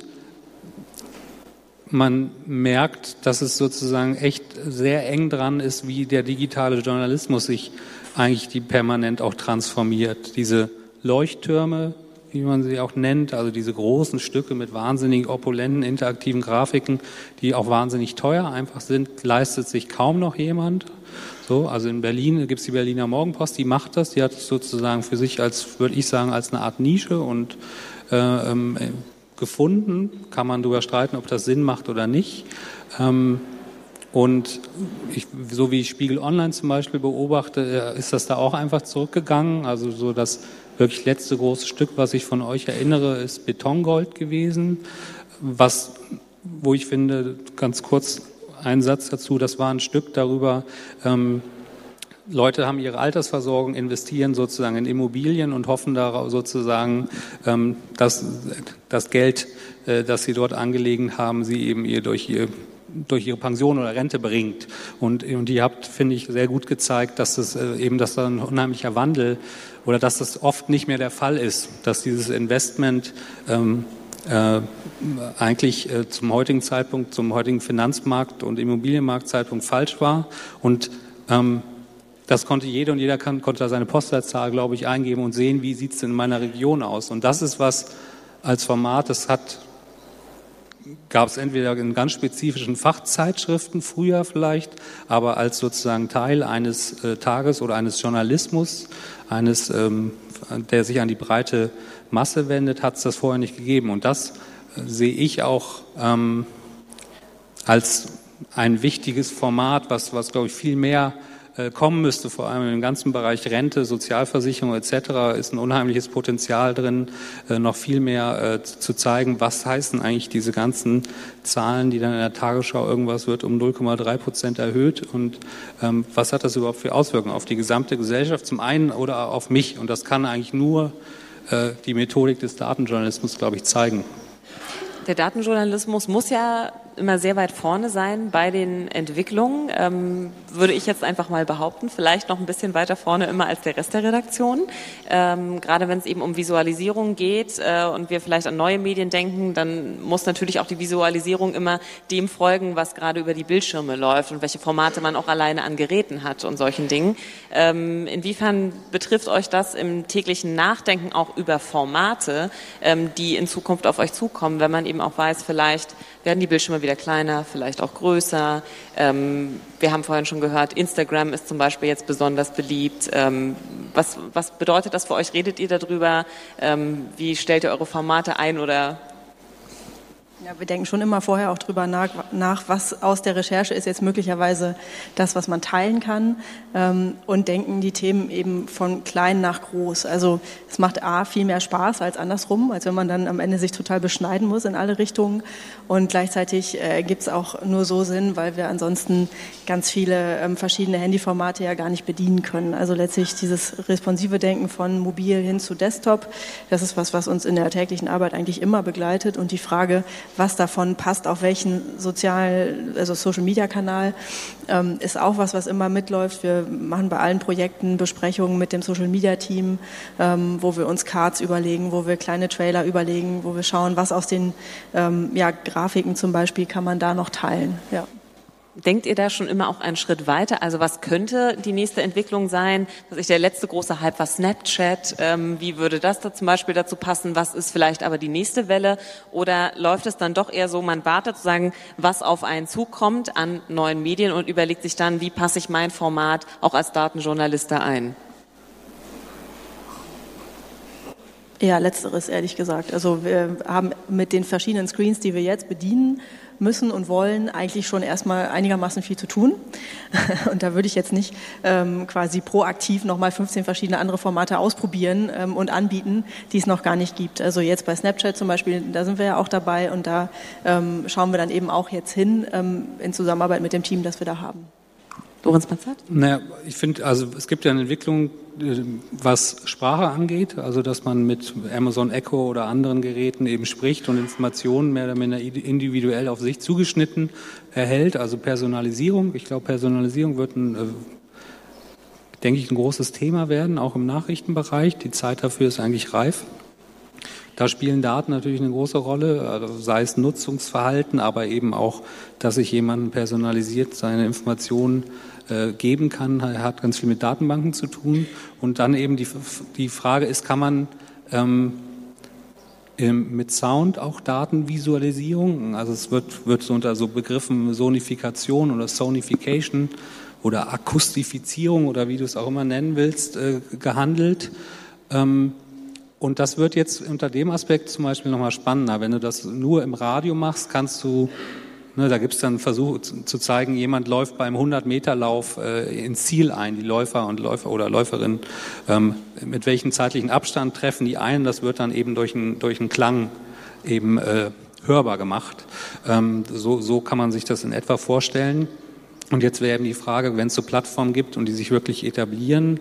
man merkt, dass es sozusagen echt sehr eng dran ist, wie der digitale Journalismus sich eigentlich die permanent auch transformiert. Diese Leuchttürme, wie man sie auch nennt, also diese großen Stücke mit wahnsinnig opulenten, interaktiven Grafiken, die auch wahnsinnig teuer einfach sind, leistet sich kaum noch jemand. So, also in Berlin gibt es die Berliner Morgenpost, die macht das, die hat es sozusagen für sich als, würde ich sagen, als eine Art Nische und äh, ähm, gefunden. Kann man darüber streiten, ob das Sinn macht oder nicht. Ähm, und ich, so wie ich Spiegel Online zum Beispiel beobachte, äh, ist das da auch einfach zurückgegangen. Also so das wirklich letzte große Stück, was ich von euch erinnere, ist Betongold gewesen, was, wo ich finde, ganz kurz ein Satz dazu, das war ein Stück darüber, ähm, Leute haben ihre Altersversorgung, investieren sozusagen in Immobilien und hoffen darauf sozusagen, ähm, dass das Geld, äh, das sie dort angelegen haben, sie eben ihr durch ihr durch ihre Pension oder Rente bringt. Und, und ihr habt, finde ich, sehr gut gezeigt, dass das äh, eben, dass da ein unheimlicher Wandel oder dass das oft nicht mehr der Fall ist, dass dieses Investment ähm, äh, eigentlich äh, zum heutigen Zeitpunkt, zum heutigen Finanzmarkt und Immobilienmarktzeitpunkt falsch war. Und ähm, das konnte jeder und jeder kann, konnte da seine Postleitzahl, glaube ich, eingeben und sehen, wie sieht es in meiner Region aus. Und das ist was als Format, das hat gab es entweder in ganz spezifischen Fachzeitschriften früher vielleicht, aber als sozusagen Teil eines äh, Tages oder eines Journalismus, eines, ähm, der sich an die breite Masse wendet, hat es das vorher nicht gegeben. Und das äh, sehe ich auch ähm, als ein wichtiges Format, was, was glaube ich, viel mehr kommen müsste, vor allem im ganzen Bereich Rente, Sozialversicherung etc., ist ein unheimliches Potenzial drin, äh, noch viel mehr äh, zu zeigen, was heißen eigentlich diese ganzen Zahlen, die dann in der Tagesschau irgendwas wird um 0,3 Prozent erhöht und ähm, was hat das überhaupt für Auswirkungen auf die gesamte Gesellschaft zum einen oder auf mich und das kann eigentlich nur die Methodik des Datenjournalismus, glaube ich, zeigen. Der Datenjournalismus muss ja immer sehr weit vorne sein bei den Entwicklungen, ähm, würde ich jetzt einfach mal behaupten. Vielleicht noch ein bisschen weiter vorne immer als der Rest der Redaktion. Ähm, gerade wenn es eben um Visualisierung geht äh, und wir vielleicht an neue Medien denken, dann muss natürlich auch die Visualisierung immer dem folgen, was gerade über die Bildschirme läuft und welche Formate man auch alleine an Geräten hat und solchen Dingen. Ähm, inwiefern betrifft euch das im täglichen Nachdenken auch über Formate, ähm, die in Zukunft auf euch zukommen, wenn man eben auch weiß, vielleicht werden die Bildschirme wieder kleiner, vielleicht auch größer. Ähm, wir haben vorhin schon gehört, Instagram ist zum Beispiel jetzt besonders beliebt. Ähm, was, was bedeutet das für euch? Redet ihr darüber? Ähm, wie stellt ihr eure Formate ein oder ja, wir denken schon immer vorher auch drüber nach, was aus der Recherche ist jetzt möglicherweise das, was man teilen kann ähm, und denken die Themen eben von klein nach groß. Also es macht A viel mehr Spaß als andersrum, als wenn man dann am Ende sich total beschneiden muss in alle Richtungen und gleichzeitig äh, gibt es auch nur so Sinn, weil wir ansonsten ganz viele ähm, verschiedene Handyformate ja gar nicht bedienen können. Also letztlich dieses responsive Denken von mobil hin zu Desktop, das ist was, was uns in der täglichen Arbeit eigentlich immer begleitet und die Frage, was davon passt auf welchen Sozial, also Social Media Kanal, ähm, ist auch was, was immer mitläuft. Wir machen bei allen Projekten Besprechungen mit dem Social Media Team, ähm, wo wir uns Cards überlegen, wo wir kleine Trailer überlegen, wo wir schauen, was aus den ähm, ja, Grafiken zum Beispiel kann man da noch teilen. Ja. Denkt ihr da schon immer auch einen Schritt weiter? Also was könnte die nächste Entwicklung sein? Was ich der letzte große Hype war Snapchat. Ähm, wie würde das da zum Beispiel dazu passen? Was ist vielleicht aber die nächste Welle? Oder läuft es dann doch eher so, man wartet zu sagen, was auf einen zukommt an neuen Medien und überlegt sich dann, wie passe ich mein Format auch als Datenjournalist da ein? Ja, letzteres ehrlich gesagt. Also wir haben mit den verschiedenen Screens, die wir jetzt bedienen, müssen und wollen eigentlich schon erstmal einigermaßen viel zu tun. Und da würde ich jetzt nicht ähm, quasi proaktiv nochmal 15 verschiedene andere Formate ausprobieren ähm, und anbieten, die es noch gar nicht gibt. Also jetzt bei Snapchat zum Beispiel, da sind wir ja auch dabei und da ähm, schauen wir dann eben auch jetzt hin ähm, in Zusammenarbeit mit dem Team, das wir da haben. Lorenz Panzert? Naja, ich finde, also es gibt ja eine Entwicklung, äh, was Sprache angeht, also dass man mit Amazon Echo oder anderen Geräten eben spricht und Informationen mehr oder minder individuell auf sich zugeschnitten erhält, also Personalisierung. Ich glaube, Personalisierung wird ein, äh, denke ich, ein großes Thema werden, auch im Nachrichtenbereich. Die Zeit dafür ist eigentlich reif. Da spielen Daten natürlich eine große Rolle, also sei es Nutzungsverhalten, aber eben auch, dass sich jemand personalisiert seine Informationen geben kann, hat ganz viel mit Datenbanken zu tun. Und dann eben die, die Frage ist, kann man ähm, mit Sound auch Datenvisualisierung, also es wird, wird so unter so Begriffen Sonifikation oder Sonification oder Akustifizierung oder wie du es auch immer nennen willst, äh, gehandelt. Ähm, und das wird jetzt unter dem Aspekt zum Beispiel nochmal spannender. Wenn du das nur im Radio machst, kannst du Ne, da gibt es dann Versuche zu zeigen, jemand läuft beim 100-Meter-Lauf äh, ins Ziel ein, die Läufer und Läufer oder Läuferinnen, ähm, mit welchem zeitlichen Abstand treffen die ein. Das wird dann eben durch einen durch einen Klang eben äh, hörbar gemacht. Ähm, so, so kann man sich das in etwa vorstellen. Und jetzt wäre eben die Frage, wenn es so Plattformen gibt und die sich wirklich etablieren,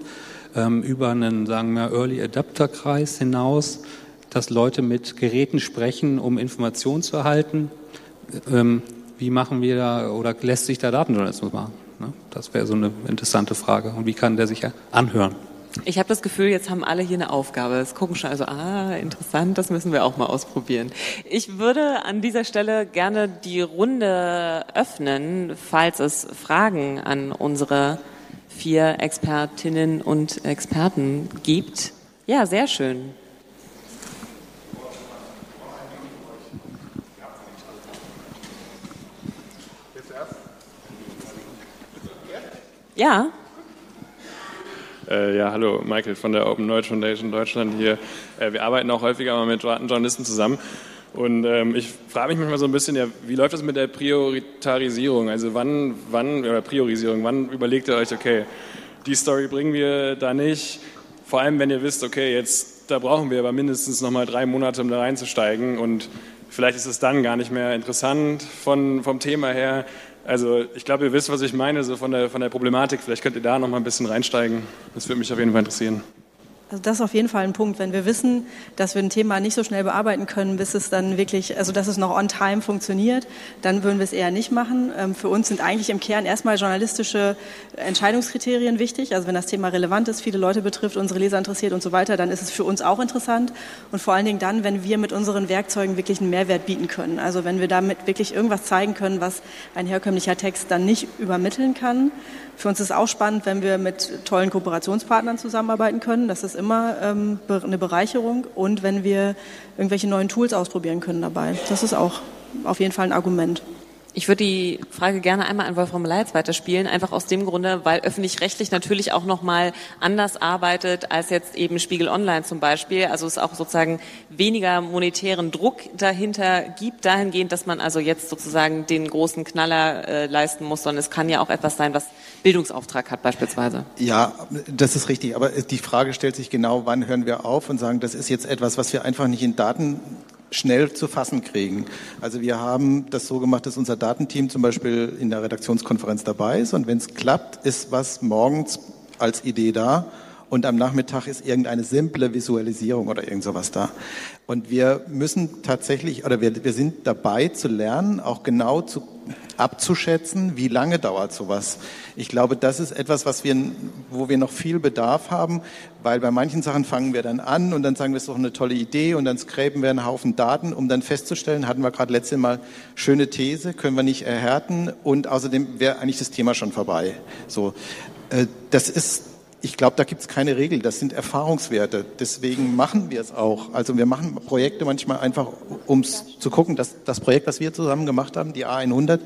ähm, über einen, sagen wir, Early Adapter Kreis hinaus, dass Leute mit Geräten sprechen, um Informationen zu erhalten. Ähm, wie machen wir da oder lässt sich da Datenjournalismus machen? Ne? Das wäre so eine interessante Frage. Und wie kann der sich anhören? Ich habe das Gefühl, jetzt haben alle hier eine Aufgabe. Es gucken schon also, ah, interessant, das müssen wir auch mal ausprobieren. Ich würde an dieser Stelle gerne die Runde öffnen, falls es Fragen an unsere vier Expertinnen und Experten gibt. Ja, sehr schön. Ja. Äh, ja, hallo, Michael von der Open Knowledge Foundation Deutschland hier. Äh, wir arbeiten auch häufiger mal mit Journalisten zusammen. Und ähm, ich frage mich manchmal so ein bisschen, ja, wie läuft das mit der Prioritarisierung? Also wann, wann, oder Priorisierung, wann überlegt ihr euch, okay, die Story bringen wir da nicht? Vor allem, wenn ihr wisst, okay, jetzt, da brauchen wir aber mindestens nochmal drei Monate, um da reinzusteigen und vielleicht ist es dann gar nicht mehr interessant von, vom Thema her. Also ich glaube, ihr wisst, was ich meine, so von der, von der Problematik. Vielleicht könnt ihr da noch mal ein bisschen reinsteigen. Das würde mich auf jeden Fall interessieren. Also das ist auf jeden Fall ein Punkt. Wenn wir wissen, dass wir ein Thema nicht so schnell bearbeiten können, bis es dann wirklich, also dass es noch on time funktioniert, dann würden wir es eher nicht machen. Ähm, für uns sind eigentlich im Kern erstmal journalistische Entscheidungskriterien wichtig. Also wenn das Thema relevant ist, viele Leute betrifft, unsere Leser interessiert und so weiter, dann ist es für uns auch interessant. Und vor allen Dingen dann, wenn wir mit unseren Werkzeugen wirklich einen Mehrwert bieten können. Also wenn wir damit wirklich irgendwas zeigen können, was ein herkömmlicher Text dann nicht übermitteln kann. Für uns ist auch spannend, wenn wir mit tollen Kooperationspartnern zusammenarbeiten können. Das ist immer ähm, eine Bereicherung. Und wenn wir irgendwelche neuen Tools ausprobieren können dabei. Das ist auch auf jeden Fall ein Argument. Ich würde die Frage gerne einmal an Wolfram Leitz weiterspielen, einfach aus dem Grunde, weil öffentlich-rechtlich natürlich auch nochmal anders arbeitet als jetzt eben Spiegel Online zum Beispiel. Also es auch sozusagen weniger monetären Druck dahinter gibt, dahingehend, dass man also jetzt sozusagen den großen Knaller äh, leisten muss, sondern es kann ja auch etwas sein, was Bildungsauftrag hat beispielsweise. Ja, das ist richtig. Aber die Frage stellt sich genau, wann hören wir auf und sagen, das ist jetzt etwas, was wir einfach nicht in Daten schnell zu fassen kriegen. Also wir haben das so gemacht, dass unser Datenteam zum Beispiel in der Redaktionskonferenz dabei ist und wenn es klappt, ist was morgens als Idee da und am Nachmittag ist irgendeine simple Visualisierung oder irgend sowas da. Und wir müssen tatsächlich, oder wir, wir sind dabei zu lernen, auch genau zu, abzuschätzen, wie lange dauert sowas. Ich glaube, das ist etwas, was wir, wo wir noch viel Bedarf haben, weil bei manchen Sachen fangen wir dann an und dann sagen wir, es ist doch eine tolle Idee und dann skräben wir einen Haufen Daten, um dann festzustellen, hatten wir gerade letzte Mal schöne These, können wir nicht erhärten und außerdem wäre eigentlich das Thema schon vorbei. So, äh, das ist ich glaube, da gibt es keine Regel. Das sind Erfahrungswerte. Deswegen machen wir es auch. Also wir machen Projekte manchmal einfach, um zu gucken, dass das Projekt, das wir zusammen gemacht haben, die A100,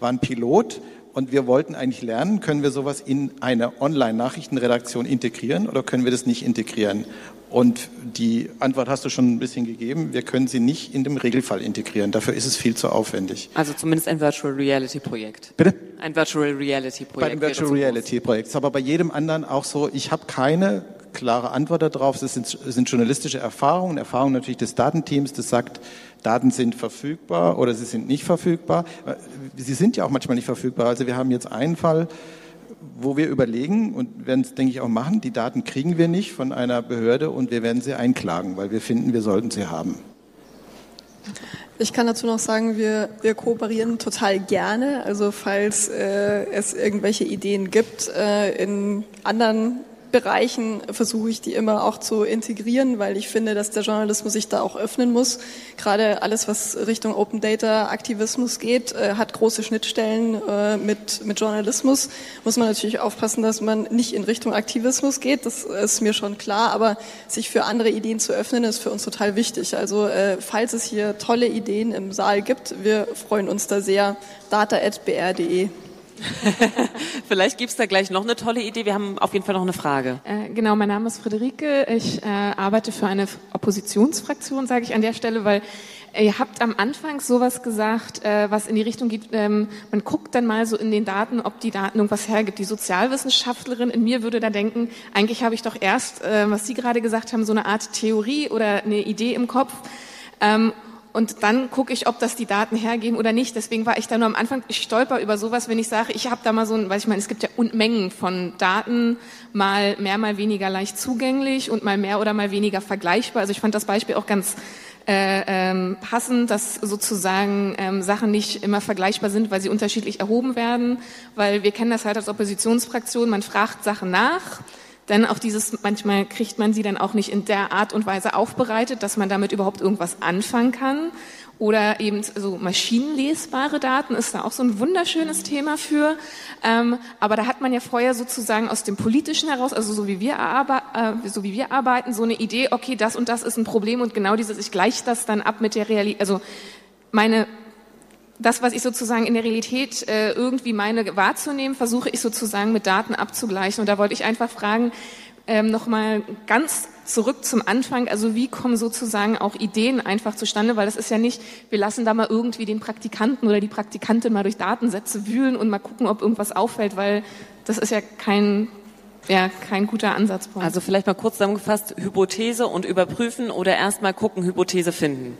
war ein Pilot Und wir wollten eigentlich lernen, können wir sowas in eine Online-Nachrichtenredaktion integrieren oder können wir das nicht integrieren? Und die Antwort hast du schon ein bisschen gegeben. Wir können sie nicht in dem Regelfall integrieren. Dafür ist es viel zu aufwendig. Also zumindest ein Virtual Reality Projekt. Bitte? Ein Virtual Reality Projekt. Bei dem Virtual Reality Projekt. Aber bei jedem anderen auch so, ich habe keine klare Antwort darauf. Das sind, das sind journalistische Erfahrungen, Erfahrungen natürlich des Datenteams, das sagt, Daten sind verfügbar oder sie sind nicht verfügbar. Sie sind ja auch manchmal nicht verfügbar. Also wir haben jetzt einen Fall, wo wir überlegen und werden es, denke ich, auch machen, die Daten kriegen wir nicht von einer Behörde und wir werden sie einklagen, weil wir finden, wir sollten sie haben. Ich kann dazu noch sagen, wir, wir kooperieren total gerne. Also falls äh, es irgendwelche Ideen gibt äh, in anderen Bereichen versuche ich die immer auch zu integrieren, weil ich finde, dass der Journalismus sich da auch öffnen muss. Gerade alles, was Richtung Open Data Aktivismus geht, äh, hat große Schnittstellen äh, mit, mit Journalismus. Muss man natürlich aufpassen, dass man nicht in Richtung Aktivismus geht. Das ist mir schon klar. Aber sich für andere Ideen zu öffnen, ist für uns total wichtig. Also, äh, falls es hier tolle Ideen im Saal gibt, wir freuen uns da sehr. data.br.de Vielleicht gibt es da gleich noch eine tolle Idee. Wir haben auf jeden Fall noch eine Frage. Äh, genau, mein Name ist Friederike. Ich äh, arbeite für eine Oppositionsfraktion, sage ich an der Stelle, weil Ihr habt am Anfang sowas gesagt, äh, was in die Richtung geht, ähm, man guckt dann mal so in den Daten, ob die Daten irgendwas hergibt. Die Sozialwissenschaftlerin in mir würde da denken, eigentlich habe ich doch erst, äh, was Sie gerade gesagt haben, so eine Art Theorie oder eine Idee im Kopf. Ähm, und dann gucke ich, ob das die Daten hergeben oder nicht. Deswegen war ich da nur am Anfang, ich stolper über sowas, wenn ich sage, ich habe da mal so ein, weil ich meine, es gibt ja Unmengen von Daten, mal mehr, mal weniger leicht zugänglich und mal mehr oder mal weniger vergleichbar. Also ich fand das Beispiel auch ganz äh, ähm, passend, dass sozusagen ähm, Sachen nicht immer vergleichbar sind, weil sie unterschiedlich erhoben werden, weil wir kennen das halt als Oppositionsfraktion, man fragt Sachen nach, denn auch dieses, manchmal kriegt man sie dann auch nicht in der Art und Weise aufbereitet, dass man damit überhaupt irgendwas anfangen kann. Oder eben so maschinenlesbare Daten ist da auch so ein wunderschönes Thema für. Ähm, aber da hat man ja vorher sozusagen aus dem Politischen heraus, also so wie wir, äh, so wie wir arbeiten, so eine Idee, okay, das und das ist ein Problem und genau dieses, ich gleiche das dann ab mit der Realität. Also meine das, was ich sozusagen in der Realität äh, irgendwie meine wahrzunehmen, versuche ich sozusagen mit Daten abzugleichen. Und da wollte ich einfach fragen, ähm, nochmal ganz zurück zum Anfang, also wie kommen sozusagen auch Ideen einfach zustande, weil das ist ja nicht, wir lassen da mal irgendwie den Praktikanten oder die Praktikantin mal durch Datensätze wühlen und mal gucken, ob irgendwas auffällt, weil das ist ja kein ja, kein guter Ansatzpunkt. Also vielleicht mal kurz zusammengefasst, Hypothese und überprüfen oder erstmal gucken, Hypothese finden.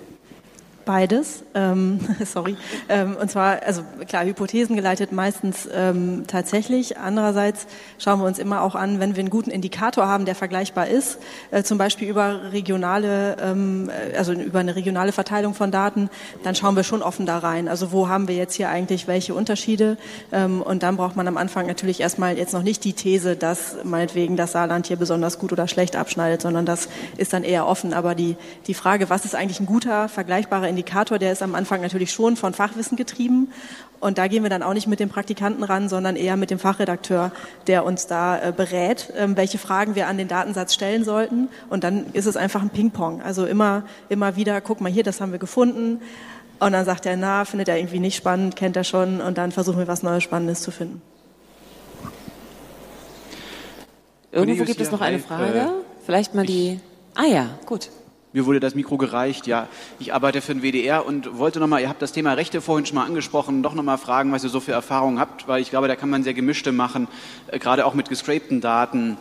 Beides, ähm, sorry. Ähm, und zwar, also klar, Hypothesen geleitet meistens ähm, tatsächlich. Andererseits schauen wir uns immer auch an, wenn wir einen guten Indikator haben, der vergleichbar ist, äh, zum Beispiel über regionale, ähm, äh, also über eine regionale Verteilung von Daten, dann schauen wir schon offen da rein. Also wo haben wir jetzt hier eigentlich welche Unterschiede? Ähm, und dann braucht man am Anfang natürlich erstmal jetzt noch nicht die These, dass meinetwegen das Saarland hier besonders gut oder schlecht abschneidet, sondern das ist dann eher offen. Aber die, die Frage, was ist eigentlich ein guter, vergleichbarer Indikator, Indikator, der ist am Anfang natürlich schon von Fachwissen getrieben. Und da gehen wir dann auch nicht mit dem Praktikanten ran, sondern eher mit dem Fachredakteur, der uns da äh, berät, äh, welche Fragen wir an den Datensatz stellen sollten. Und dann ist es einfach ein Ping-Pong. Also immer, immer wieder, guck mal hier, das haben wir gefunden. Und dann sagt er, na, findet er irgendwie nicht spannend, kennt er schon. Und dann versuchen wir was Neues, Spannendes zu finden. Irgendwo gibt es noch eine Frage. Äh, Vielleicht mal die. Ah ja, gut. Mir wurde das Mikro gereicht. Ja, ich arbeite für den WDR und wollte nochmal, ihr habt das Thema Rechte vorhin schon mal angesprochen, doch nochmal fragen, was ihr so für Erfahrungen habt, weil ich glaube, da kann man sehr gemischte machen, äh, gerade auch mit gescrapten Daten.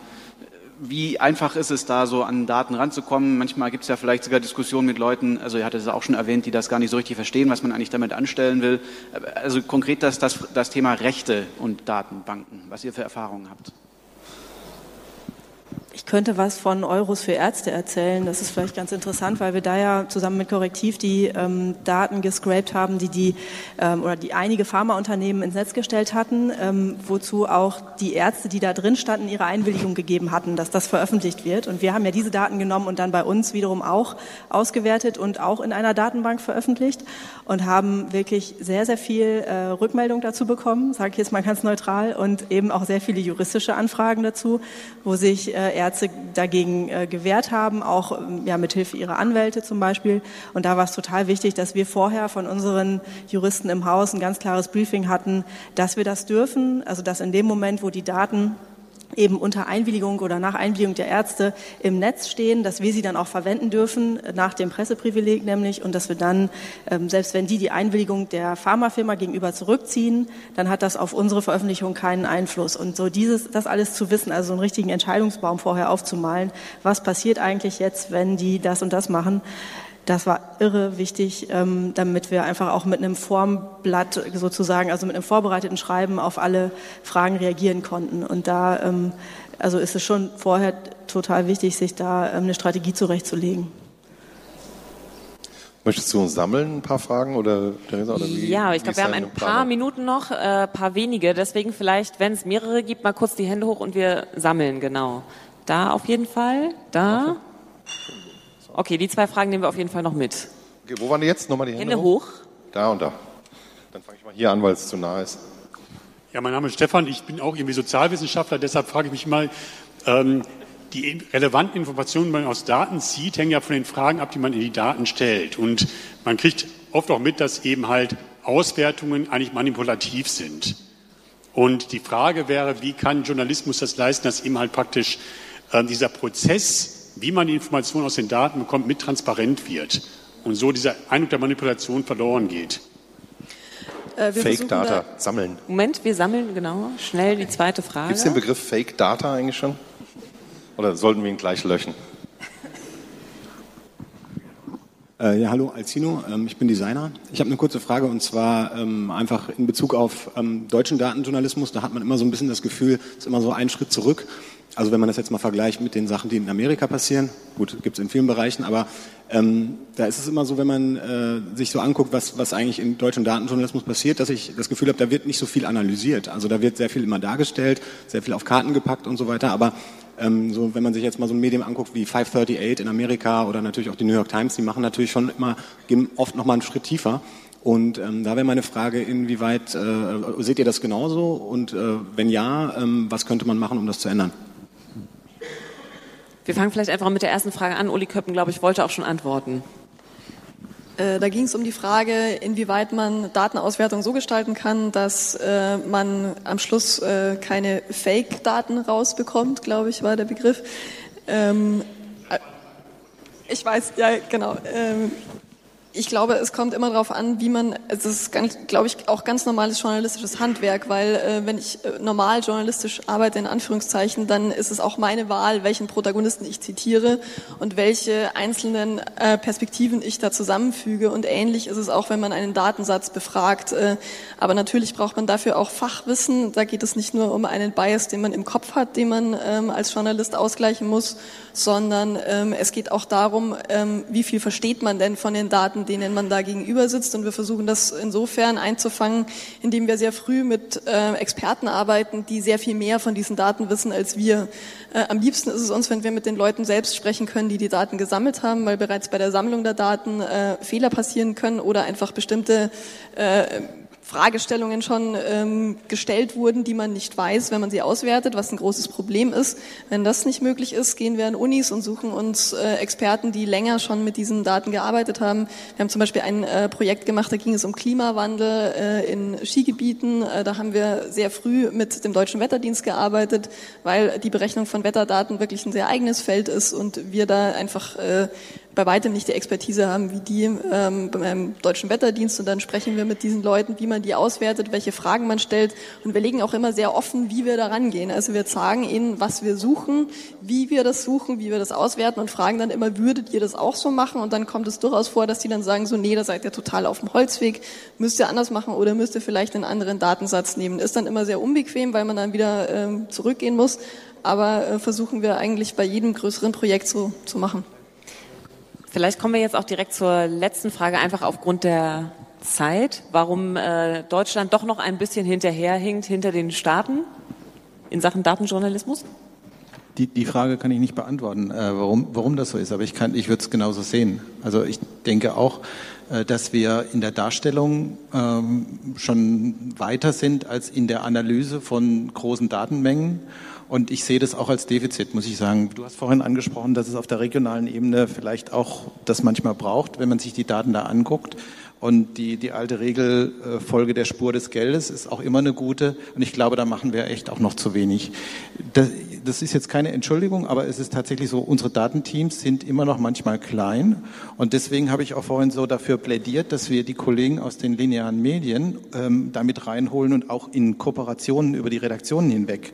Wie einfach ist es da, so an Daten ranzukommen? Manchmal gibt es ja vielleicht sogar Diskussionen mit Leuten, also ihr hattet es auch schon erwähnt, die das gar nicht so richtig verstehen, was man eigentlich damit anstellen will. Äh, also konkret das, das, das Thema Rechte und Datenbanken, was ihr für Erfahrungen habt. Ich könnte was von Euros für Ärzte erzählen. Das ist vielleicht ganz interessant, weil wir da ja zusammen mit Korrektiv die ähm, Daten gescraped haben, die die ähm, oder die einige Pharmaunternehmen ins Netz gestellt hatten, ähm, wozu auch die Ärzte, die da drin standen, ihre Einwilligung gegeben hatten, dass das veröffentlicht wird. Und wir haben ja diese Daten genommen und dann bei uns wiederum auch ausgewertet und auch in einer Datenbank veröffentlicht und haben wirklich sehr, sehr viel äh, Rückmeldung dazu bekommen, sage ich jetzt mal ganz neutral, und eben auch sehr viele juristische Anfragen dazu, wo sich äh, Ärzte dagegen äh, gewehrt haben, auch ähm, ja, mit Hilfe ihrer Anwälte zum Beispiel. Und da war es total wichtig, dass wir vorher von unseren Juristen im Haus ein ganz klares Briefing hatten, dass wir das dürfen, also dass in dem Moment, wo die Daten eben unter Einwilligung oder nach Einwilligung der Ärzte im Netz stehen, dass wir sie dann auch verwenden dürfen, nach dem Presseprivileg nämlich, und dass wir dann, ähm, selbst wenn die die Einwilligung der Pharmafirma gegenüber zurückziehen, dann hat das auf unsere Veröffentlichung keinen Einfluss. Und so dieses, das alles zu wissen, also einen richtigen Entscheidungsbaum vorher aufzumalen, was passiert eigentlich jetzt, wenn die das und das machen, das war irre wichtig, ähm, damit wir einfach auch mit einem Formblatt sozusagen, also mit einem vorbereiteten Schreiben auf alle Fragen reagieren konnten. Und da ähm, also ist es schon vorher total wichtig, sich da ähm, eine Strategie zurechtzulegen. Möchtest du uns sammeln, ein paar Fragen oder Theresa? Oder wie, ja, ich glaube, wir haben ein paar Minuten noch, ein äh, paar wenige. Deswegen vielleicht, wenn es mehrere gibt, mal kurz die Hände hoch und wir sammeln, genau. Da auf jeden Fall, da. Okay. Okay, die zwei Fragen nehmen wir auf jeden Fall noch mit. Okay, wo waren die jetzt? Nochmal die Hände, Hände hoch. hoch. Da und da. Dann fange ich mal hier an, weil es zu nah ist. Ja, mein Name ist Stefan, ich bin auch irgendwie Sozialwissenschaftler, deshalb frage ich mich mal, ähm, die relevanten Informationen, die man aus Daten zieht, hängen ja von den Fragen ab, die man in die Daten stellt. Und man kriegt oft auch mit, dass eben halt Auswertungen eigentlich manipulativ sind. Und die Frage wäre, wie kann Journalismus das leisten, dass eben halt praktisch äh, dieser Prozess wie man die Informationen aus den Daten bekommt, mit transparent wird und so dieser Eindruck der Manipulation verloren geht. Äh, Fake Data sammeln. Moment, wir sammeln genau schnell die zweite Frage. Gibt es den Begriff Fake Data eigentlich schon? Oder sollten wir ihn gleich löschen? Äh, ja, hallo, Alcino, ähm, ich bin Designer. Ich habe eine kurze Frage und zwar ähm, einfach in Bezug auf ähm, deutschen Datenjournalismus. Da hat man immer so ein bisschen das Gefühl, es ist immer so ein Schritt zurück. Also wenn man das jetzt mal vergleicht mit den Sachen, die in Amerika passieren, gut, gibt es in vielen Bereichen, aber ähm, da ist es immer so, wenn man äh, sich so anguckt, was, was eigentlich im deutschen Datenjournalismus passiert, dass ich das Gefühl habe, da wird nicht so viel analysiert. Also da wird sehr viel immer dargestellt, sehr viel auf Karten gepackt und so weiter, aber ähm, so, wenn man sich jetzt mal so ein Medium anguckt wie 538 in Amerika oder natürlich auch die New York Times, die machen natürlich schon immer, gehen oft noch mal einen Schritt tiefer. Und ähm, da wäre meine Frage, inwieweit äh, seht ihr das genauso? Und äh, wenn ja, ähm, was könnte man machen, um das zu ändern? Wir fangen vielleicht einfach mit der ersten Frage an. Uli Köppen, glaube ich, wollte auch schon antworten. Äh, da ging es um die Frage, inwieweit man Datenauswertung so gestalten kann, dass äh, man am Schluss äh, keine Fake-Daten rausbekommt, glaube ich, war der Begriff. Ähm, äh, ich weiß, ja, genau. Ähm, ich glaube, es kommt immer darauf an, wie man, es ist, glaube ich, auch ganz normales journalistisches Handwerk, weil äh, wenn ich äh, normal journalistisch arbeite, in Anführungszeichen, dann ist es auch meine Wahl, welchen Protagonisten ich zitiere und welche einzelnen äh, Perspektiven ich da zusammenfüge. Und ähnlich ist es auch, wenn man einen Datensatz befragt. Äh, aber natürlich braucht man dafür auch Fachwissen. Da geht es nicht nur um einen Bias, den man im Kopf hat, den man ähm, als Journalist ausgleichen muss, sondern ähm, es geht auch darum, ähm, wie viel versteht man denn von den Daten, denen man da gegenüber sitzt. Und wir versuchen das insofern einzufangen, indem wir sehr früh mit äh, Experten arbeiten, die sehr viel mehr von diesen Daten wissen als wir. Äh, am liebsten ist es uns, wenn wir mit den Leuten selbst sprechen können, die die Daten gesammelt haben, weil bereits bei der Sammlung der Daten äh, Fehler passieren können oder einfach bestimmte äh, Fragestellungen schon ähm, gestellt wurden, die man nicht weiß, wenn man sie auswertet, was ein großes Problem ist. Wenn das nicht möglich ist, gehen wir an Unis und suchen uns äh, Experten, die länger schon mit diesen Daten gearbeitet haben. Wir haben zum Beispiel ein äh, Projekt gemacht, da ging es um Klimawandel äh, in Skigebieten. Äh, da haben wir sehr früh mit dem Deutschen Wetterdienst gearbeitet, weil die Berechnung von Wetterdaten wirklich ein sehr eigenes Feld ist und wir da einfach äh, bei weitem nicht die Expertise haben wie die ähm, beim Deutschen Wetterdienst. Und dann sprechen wir mit diesen Leuten, wie man die auswertet, welche Fragen man stellt. Und wir legen auch immer sehr offen, wie wir da rangehen. Also wir sagen ihnen, was wir suchen, wie wir das suchen, wie wir das auswerten und fragen dann immer, würdet ihr das auch so machen? Und dann kommt es durchaus vor, dass die dann sagen, so, nee, da seid ihr total auf dem Holzweg, müsst ihr anders machen oder müsst ihr vielleicht einen anderen Datensatz nehmen. Ist dann immer sehr unbequem, weil man dann wieder ähm, zurückgehen muss. Aber äh, versuchen wir eigentlich bei jedem größeren Projekt so zu machen. Vielleicht kommen wir jetzt auch direkt zur letzten Frage, einfach aufgrund der Zeit, warum äh, Deutschland doch noch ein bisschen hinterherhinkt hinter den Staaten in Sachen Datenjournalismus? Die, die Frage kann ich nicht beantworten, äh, warum, warum das so ist, aber ich, ich würde es genauso sehen. Also ich denke auch, äh, dass wir in der Darstellung ähm, schon weiter sind als in der Analyse von großen Datenmengen. Und ich sehe das auch als Defizit, muss ich sagen. Du hast vorhin angesprochen, dass es auf der regionalen Ebene vielleicht auch das manchmal braucht, wenn man sich die Daten da anguckt. Und die, die alte Regel Folge der Spur des Geldes ist auch immer eine gute. Und ich glaube, da machen wir echt auch noch zu wenig. Das, das ist jetzt keine Entschuldigung, aber es ist tatsächlich so, unsere Datenteams sind immer noch manchmal klein. Und deswegen habe ich auch vorhin so dafür plädiert, dass wir die Kollegen aus den linearen Medien ähm, damit reinholen und auch in Kooperationen über die Redaktionen hinweg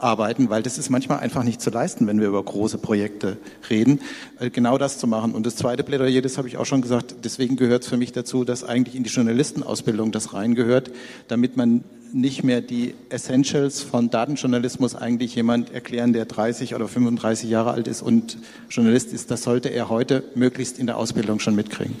arbeiten, weil das ist manchmal einfach nicht zu leisten, wenn wir über große Projekte reden, äh, genau das zu machen. Und das zweite Plädoyer, das habe ich auch schon gesagt, deswegen gehört es für mich dazu, dass eigentlich in die Journalistenausbildung das reingehört, damit man nicht mehr die Essentials von Datenjournalismus eigentlich jemand erklären, der 30 oder 35 Jahre alt ist und Journalist ist. Das sollte er heute möglichst in der Ausbildung schon mitkriegen.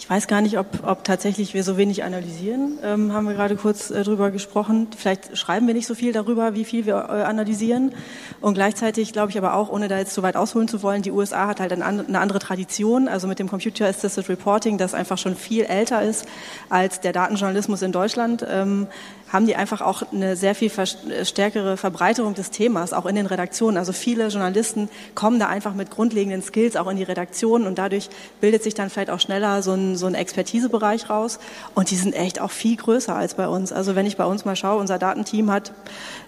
Ich weiß gar nicht, ob, ob tatsächlich wir so wenig analysieren. Ähm, haben wir gerade kurz äh, drüber gesprochen. Vielleicht schreiben wir nicht so viel darüber, wie viel wir äh, analysieren. Und gleichzeitig glaube ich aber auch, ohne da jetzt zu weit ausholen zu wollen, die USA hat halt eine andere Tradition, also mit dem Computer Assisted Reporting, das einfach schon viel älter ist als der Datenjournalismus in Deutschland. Ähm, haben die einfach auch eine sehr viel stärkere Verbreiterung des Themas, auch in den Redaktionen. Also viele Journalisten kommen da einfach mit grundlegenden Skills auch in die Redaktion und dadurch bildet sich dann vielleicht auch schneller so ein, so ein Expertisebereich raus. Und die sind echt auch viel größer als bei uns. Also wenn ich bei uns mal schaue, unser Datenteam hat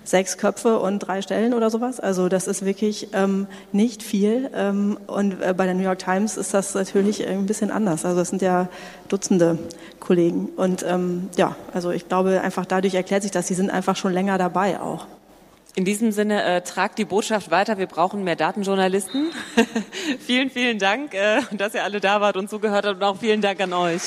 sechs Köpfe und drei Stellen oder sowas. Also das ist wirklich ähm, nicht viel. Ähm, und äh, bei der New York Times ist das natürlich ein bisschen anders. Also es sind ja Dutzende Kollegen. Und ähm, ja, also ich glaube einfach dadurch erklärt sich das, sie sind einfach schon länger dabei auch. In diesem Sinne äh, tragt die Botschaft weiter. Wir brauchen mehr Datenjournalisten. vielen, vielen Dank, äh, dass ihr alle da wart und zugehört habt und auch vielen Dank an euch.